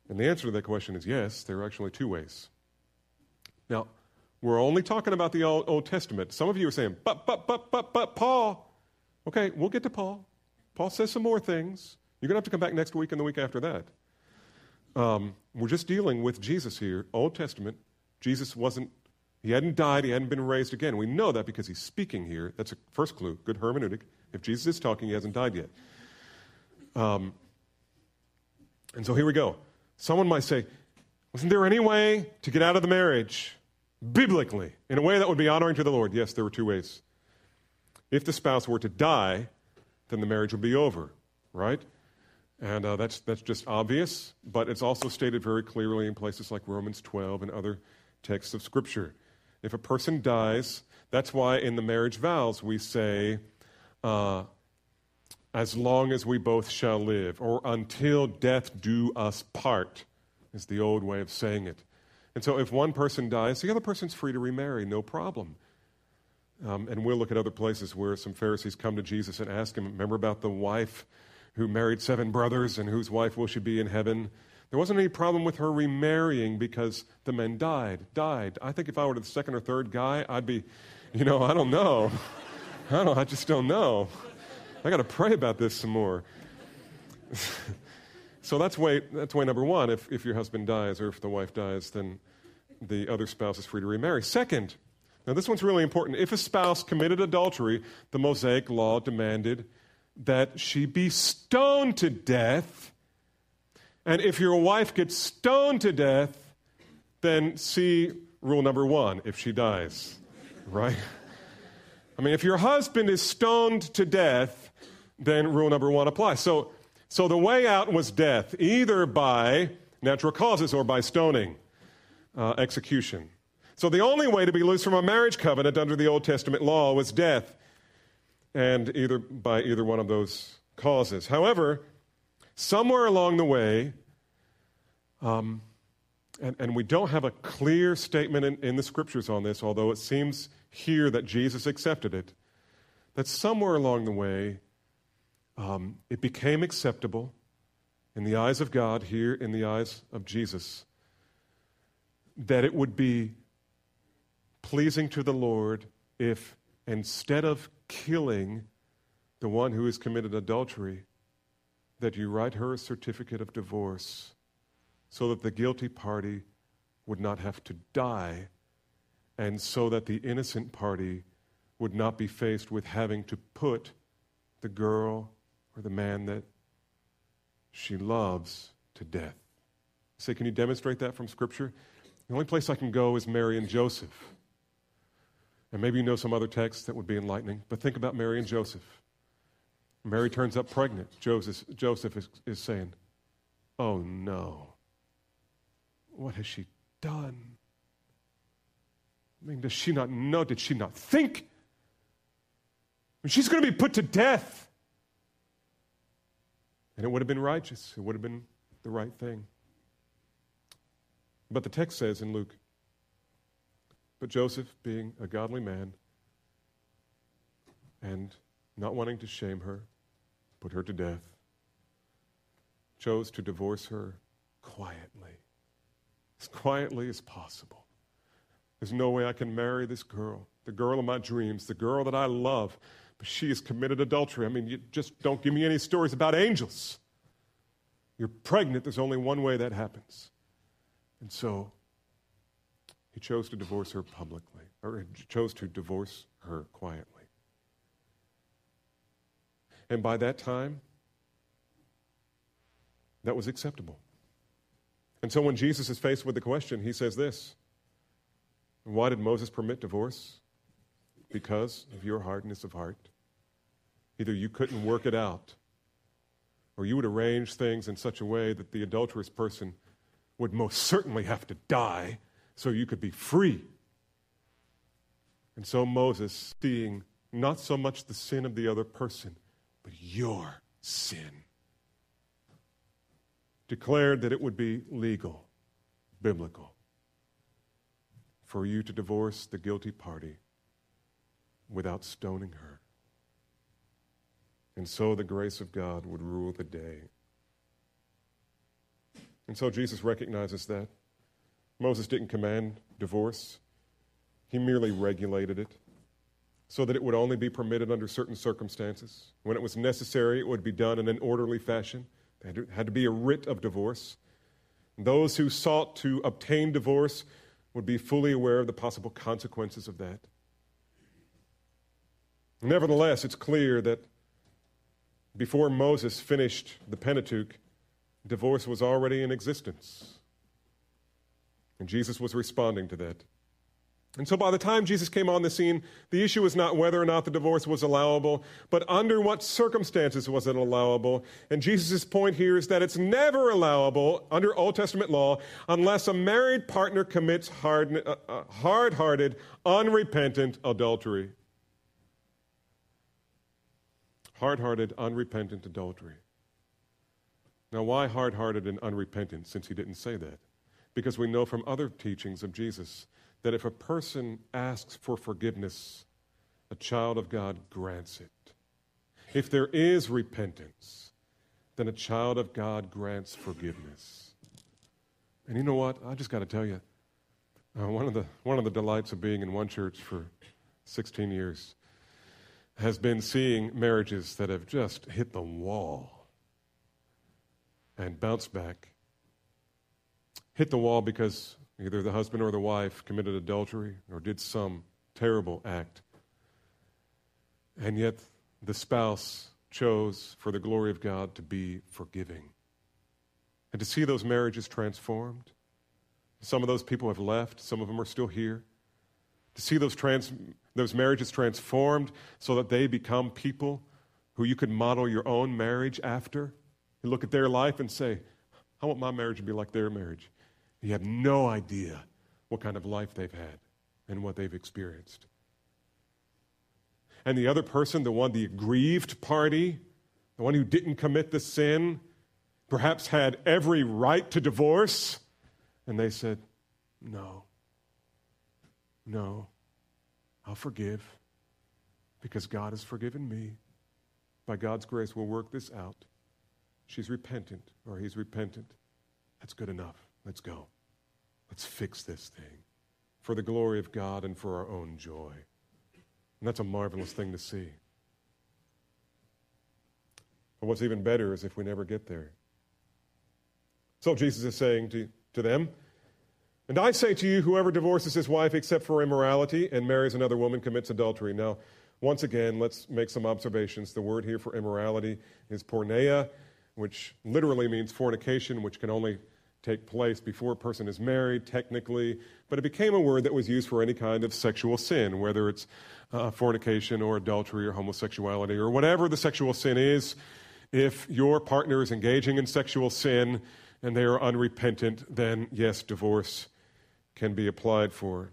And the answer to that question is yes, there are actually two ways. Now, we're only talking about the Old, Testament. Some of you are saying, but, but, but, but, but, Paul. Okay, we'll get to Paul. Paul says some more things. You're going to have to come back next week and the week after that. Um, we're just dealing with Jesus here, Old Testament. Jesus wasn't he hadn't died, he hadn't been raised again. We know that because he's speaking here. That's a first clue, good hermeneutic. If Jesus is talking, he hasn't died yet. Um, and so here we go. Someone might say, Wasn't there any way to get out of the marriage biblically in a way that would be honoring to the Lord? Yes, there were two ways. If the spouse were to die, then the marriage would be over, right? And uh, that's, that's just obvious, but it's also stated very clearly in places like Romans 12 and other texts of Scripture. If a person dies, that's why in the marriage vows we say, uh, as long as we both shall live, or until death do us part, is the old way of saying it. And so if one person dies, the other person's free to remarry, no problem. Um, and we'll look at other places where some Pharisees come to Jesus and ask him, remember about the wife who married seven brothers and whose wife will she be in heaven? There wasn't any problem with her remarrying because the men died, died. I think if I were the second or third guy, I'd be, you know, I don't know. I don't I just don't know. I got to pray about this some more. so that's way, that's way number one. If, if your husband dies or if the wife dies, then the other spouse is free to remarry. Second, now this one's really important. If a spouse committed adultery, the Mosaic law demanded that she be stoned to death. And if your wife gets stoned to death, then see rule number one if she dies, right? I mean, if your husband is stoned to death, then rule number one applies. So, so the way out was death, either by natural causes or by stoning, uh, execution. So the only way to be loose from a marriage covenant under the Old Testament law was death, and either by either one of those causes. However, somewhere along the way, um, and, and we don't have a clear statement in, in the scriptures on this, although it seems here that Jesus accepted it, that somewhere along the way, um, it became acceptable in the eyes of God, here in the eyes of Jesus, that it would be pleasing to the Lord if instead of killing the one who has committed adultery, that you write her a certificate of divorce so that the guilty party would not have to die and so that the innocent party would not be faced with having to put the girl or the man that she loves to death. say, can you demonstrate that from Scripture? The only place I can go is Mary and Joseph. And maybe you know some other texts that would be enlightening, but think about Mary and Joseph. Mary turns up pregnant. Joseph, Joseph is, is saying, Oh no. What has she done? I mean, does she not know? Did she not think? I mean, she's going to be put to death. And it would have been righteous, it would have been the right thing. But the text says in Luke, but Joseph, being a godly man and not wanting to shame her, put her to death, chose to divorce her quietly, as quietly as possible. There's no way I can marry this girl, the girl of my dreams, the girl that I love, but she has committed adultery. I mean, you just don't give me any stories about angels. You're pregnant, there's only one way that happens. And so he chose to divorce her publicly, or chose to divorce her quietly. And by that time, that was acceptable. And so when Jesus is faced with the question, he says this Why did Moses permit divorce? Because of your hardness of heart. Either you couldn't work it out, or you would arrange things in such a way that the adulterous person would most certainly have to die so you could be free. And so Moses, seeing not so much the sin of the other person, but your sin, declared that it would be legal, biblical, for you to divorce the guilty party without stoning her. And so the grace of God would rule the day. And so Jesus recognizes that. Moses didn't command divorce, he merely regulated it so that it would only be permitted under certain circumstances. When it was necessary, it would be done in an orderly fashion. There had to be a writ of divorce. Those who sought to obtain divorce would be fully aware of the possible consequences of that. Nevertheless, it's clear that before Moses finished the Pentateuch, divorce was already in existence. And Jesus was responding to that. And so by the time Jesus came on the scene, the issue was not whether or not the divorce was allowable, but under what circumstances was it allowable. And Jesus' point here is that it's never allowable under Old Testament law unless a married partner commits hard, uh, uh, hard-hearted, unrepentant adultery. Hard-hearted, unrepentant adultery. Now, why hard-hearted and unrepentant since he didn't say that? because we know from other teachings of Jesus that if a person asks for forgiveness, a child of God grants it. If there is repentance, then a child of God grants forgiveness. And you know what? I just got to tell you, uh, one, of the, one of the delights of being in one church for 16 years has been seeing marriages that have just hit the wall and bounced back. Hit the wall because either the husband or the wife committed adultery or did some terrible act. And yet the spouse chose, for the glory of God, to be forgiving. And to see those marriages transformed. Some of those people have left, some of them are still here. To see those, trans, those marriages transformed so that they become people who you could model your own marriage after. and look at their life and say, I want my marriage to be like their marriage. You have no idea what kind of life they've had and what they've experienced. And the other person, the one, the aggrieved party, the one who didn't commit the sin, perhaps had every right to divorce, and they said, No, no, I'll forgive because God has forgiven me. By God's grace, we'll work this out. She's repentant or he's repentant. That's good enough. Let's go. Let's fix this thing for the glory of God and for our own joy. And that's a marvelous thing to see. But what's even better is if we never get there. So Jesus is saying to, to them, and I say to you, whoever divorces his wife except for immorality and marries another woman commits adultery. Now, once again, let's make some observations. The word here for immorality is porneia, which literally means fornication, which can only take place before a person is married, technically. But it became a word that was used for any kind of sexual sin, whether it's uh, fornication or adultery or homosexuality or whatever the sexual sin is. If your partner is engaging in sexual sin and they are unrepentant, then yes, divorce can be applied for.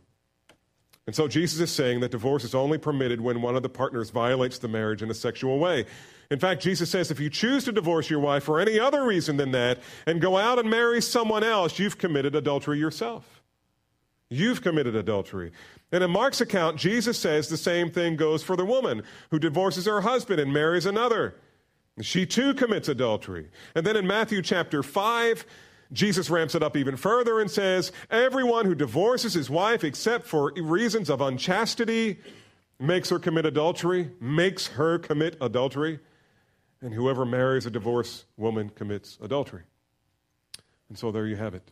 And so Jesus is saying that divorce is only permitted when one of the partners violates the marriage in a sexual way. In fact, Jesus says if you choose to divorce your wife for any other reason than that and go out and marry someone else, you've committed adultery yourself. You've committed adultery. And in Mark's account, Jesus says the same thing goes for the woman who divorces her husband and marries another. She too commits adultery. And then in Matthew chapter 5, Jesus ramps it up even further and says, Everyone who divorces his wife except for reasons of unchastity makes her commit adultery, makes her commit adultery. And whoever marries a divorced woman commits adultery. And so there you have it.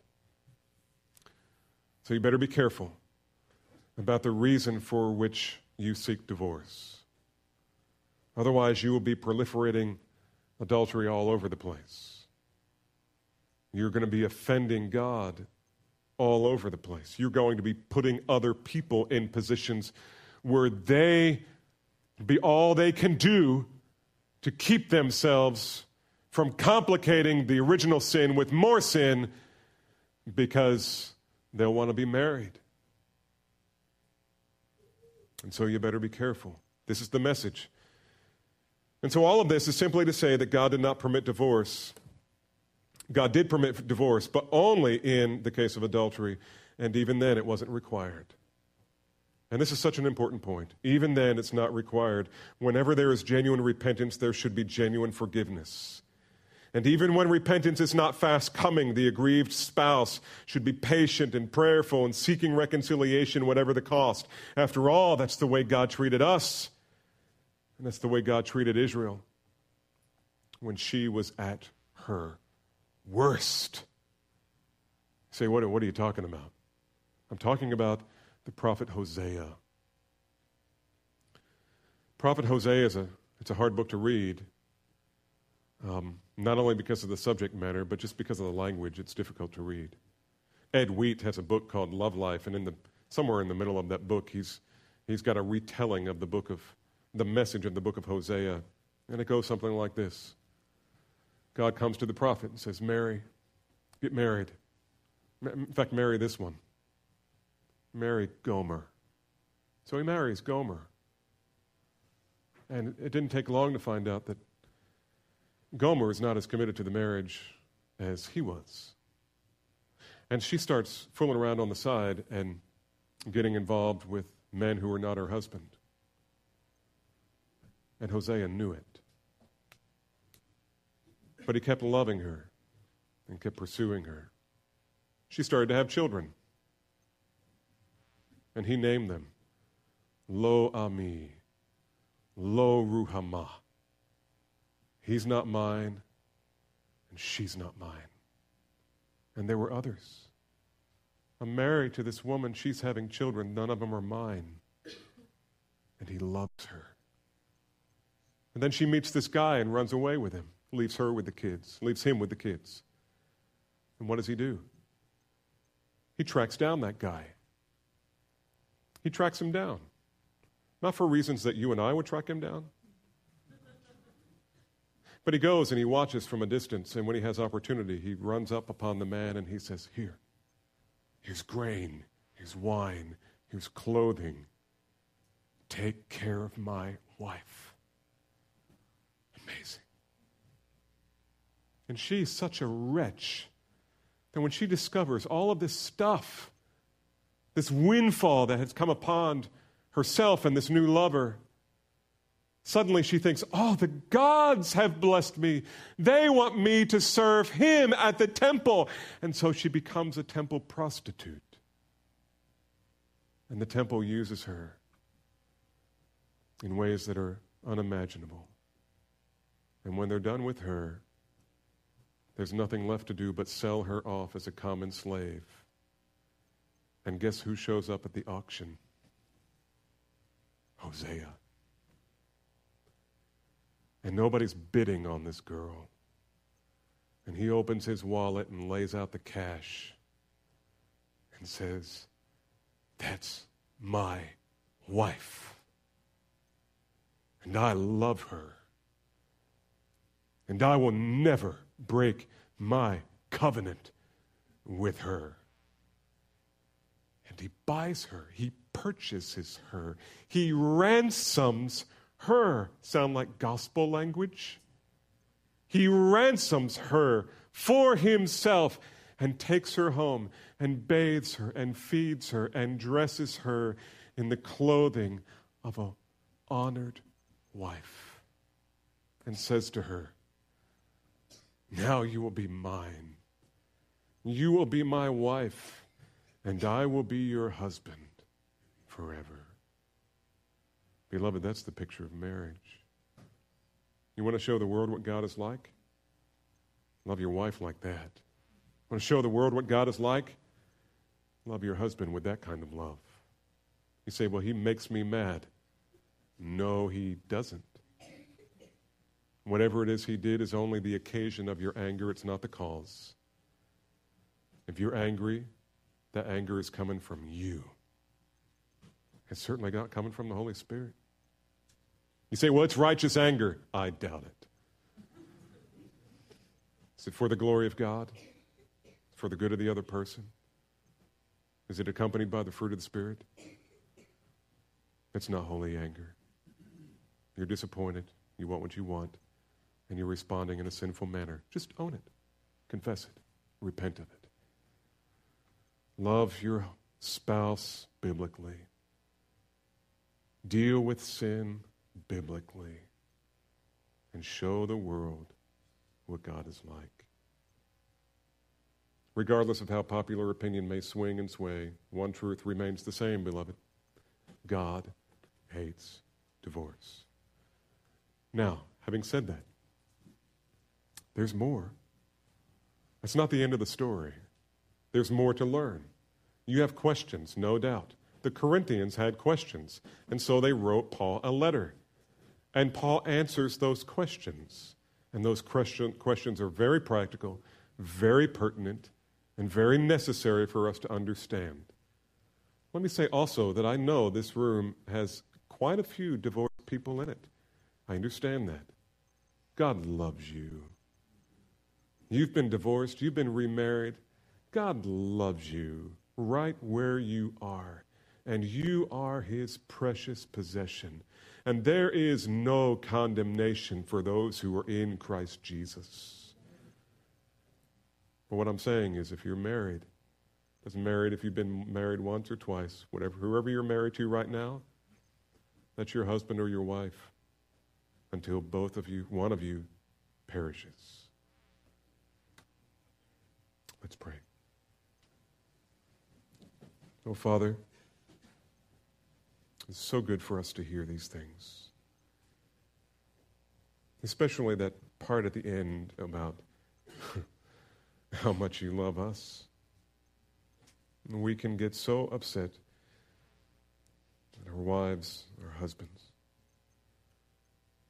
So you better be careful about the reason for which you seek divorce. Otherwise, you will be proliferating adultery all over the place. You're going to be offending God all over the place. You're going to be putting other people in positions where they be all they can do to keep themselves from complicating the original sin with more sin because they'll want to be married. And so you better be careful. This is the message. And so all of this is simply to say that God did not permit divorce God did permit divorce, but only in the case of adultery, and even then it wasn't required. And this is such an important point. Even then, it's not required. Whenever there is genuine repentance, there should be genuine forgiveness. And even when repentance is not fast coming, the aggrieved spouse should be patient and prayerful and seeking reconciliation, whatever the cost. After all, that's the way God treated us. And that's the way God treated Israel when she was at her worst. Say, what, what are you talking about? I'm talking about the prophet Hosea. Prophet Hosea is a, it's a hard book to read, um, not only because of the subject matter, but just because of the language, it's difficult to read. Ed Wheat has a book called Love Life, and in the, somewhere in the middle of that book, he's, he's got a retelling of the book of, the message of the book of Hosea. And it goes something like this God comes to the prophet and says, Mary, get married. In fact, marry this one. Marry Gomer. So he marries Gomer. And it didn't take long to find out that Gomer is not as committed to the marriage as he was. And she starts fooling around on the side and getting involved with men who are not her husband. And Hosea knew it. But he kept loving her and kept pursuing her. she started to have children. And he named them Lo Ammi, Lo Ruhamah. He's not mine, and she's not mine. And there were others. I'm married to this woman. She's having children. None of them are mine. And he loves her. And then she meets this guy and runs away with him, leaves her with the kids, leaves him with the kids. And what does he do? He tracks down that guy. He tracks him down. Not for reasons that you and I would track him down. But he goes and he watches from a distance, and when he has opportunity, he runs up upon the man and he says, Here, here's grain, here's wine, here's clothing. Take care of my wife. Amazing. And she's such a wretch that when she discovers all of this stuff, this windfall that has come upon herself and this new lover, suddenly she thinks, Oh, the gods have blessed me. They want me to serve him at the temple. And so she becomes a temple prostitute. And the temple uses her in ways that are unimaginable. And when they're done with her, there's nothing left to do but sell her off as a common slave. And guess who shows up at the auction? Hosea. And nobody's bidding on this girl. And he opens his wallet and lays out the cash and says, That's my wife. And I love her. And I will never break my covenant with her. And he buys her, he purchases her, he ransoms her. Sound like gospel language? He ransoms her for himself and takes her home and bathes her and feeds her and dresses her in the clothing of a honored wife and says to her, now you will be mine. You will be my wife, and I will be your husband forever. Beloved, that's the picture of marriage. You want to show the world what God is like? Love your wife like that. Want to show the world what God is like? Love your husband with that kind of love. You say, well, he makes me mad. No, he doesn't. Whatever it is he did is only the occasion of your anger, it's not the cause. If you're angry, that anger is coming from you. It's certainly not coming from the Holy Spirit. You say, well, it's righteous anger. I doubt it. Is it for the glory of God? For the good of the other person? Is it accompanied by the fruit of the Spirit? It's not holy anger. You're disappointed. You want what you want and you're responding in a sinful manner, just own it, confess it, repent of it. Love your spouse biblically. Deal with sin biblically and show the world what God is like. Regardless of how popular opinion may swing and sway, one truth remains the same, beloved God hates divorce. Now, having said that, there's more. That's not the end of the story. There's more to learn. You have questions, no doubt. The Corinthians had questions, and so they wrote Paul a letter. And Paul answers those questions. And those question, questions are very practical, very pertinent, and very necessary for us to understand. Let me say also that I know this room has quite a few divorced people in it. I understand that. God loves you. You've been divorced, you've been remarried. God loves you right where you are, and you are his precious possession. And there is no condemnation for those who are in Christ Jesus. But what I'm saying is if you're married, doesn't married if you've been married once or twice, whatever whoever you're married to right now, that's your husband or your wife until both of you, one of you, perishes. Let's pray. Oh, Father, it's so good for us to hear these things, especially that part at the end about how much you love us. We can get so upset at our wives, our husbands.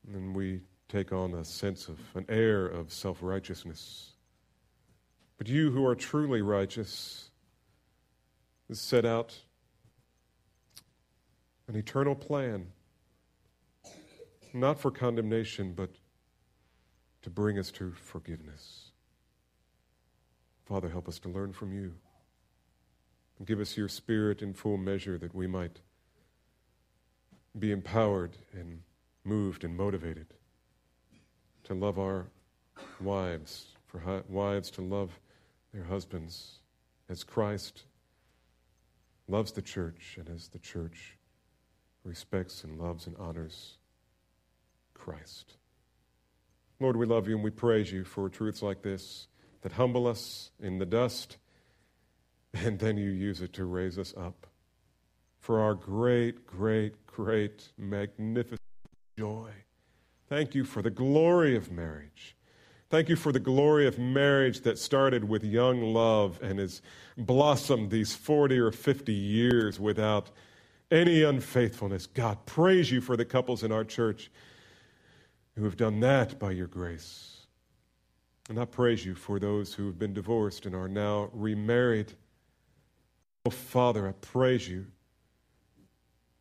And we take on a sense of an air of self righteousness. But you who are truly righteous set out an eternal plan, not for condemnation, but to bring us to forgiveness. Father, help us to learn from you. And give us your spirit in full measure that we might be empowered and moved and motivated to love our wives, for wives to love their husbands as Christ loves the church and as the church respects and loves and honors Christ. Lord, we love you and we praise you for truths like this that humble us in the dust, and then you use it to raise us up for our great, great, great, magnificent joy. Thank you for the glory of marriage. Thank you for the glory of marriage that started with young love and has blossomed these 40 or 50 years without any unfaithfulness. God, praise you for the couples in our church who have done that by your grace. And I praise you for those who have been divorced and are now remarried. Oh, Father, I praise you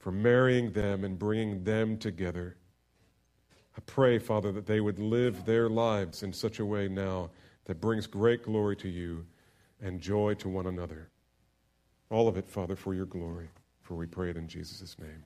for marrying them and bringing them together. I pray, Father, that they would live their lives in such a way now that brings great glory to you and joy to one another. All of it, Father, for your glory. For we pray it in Jesus' name.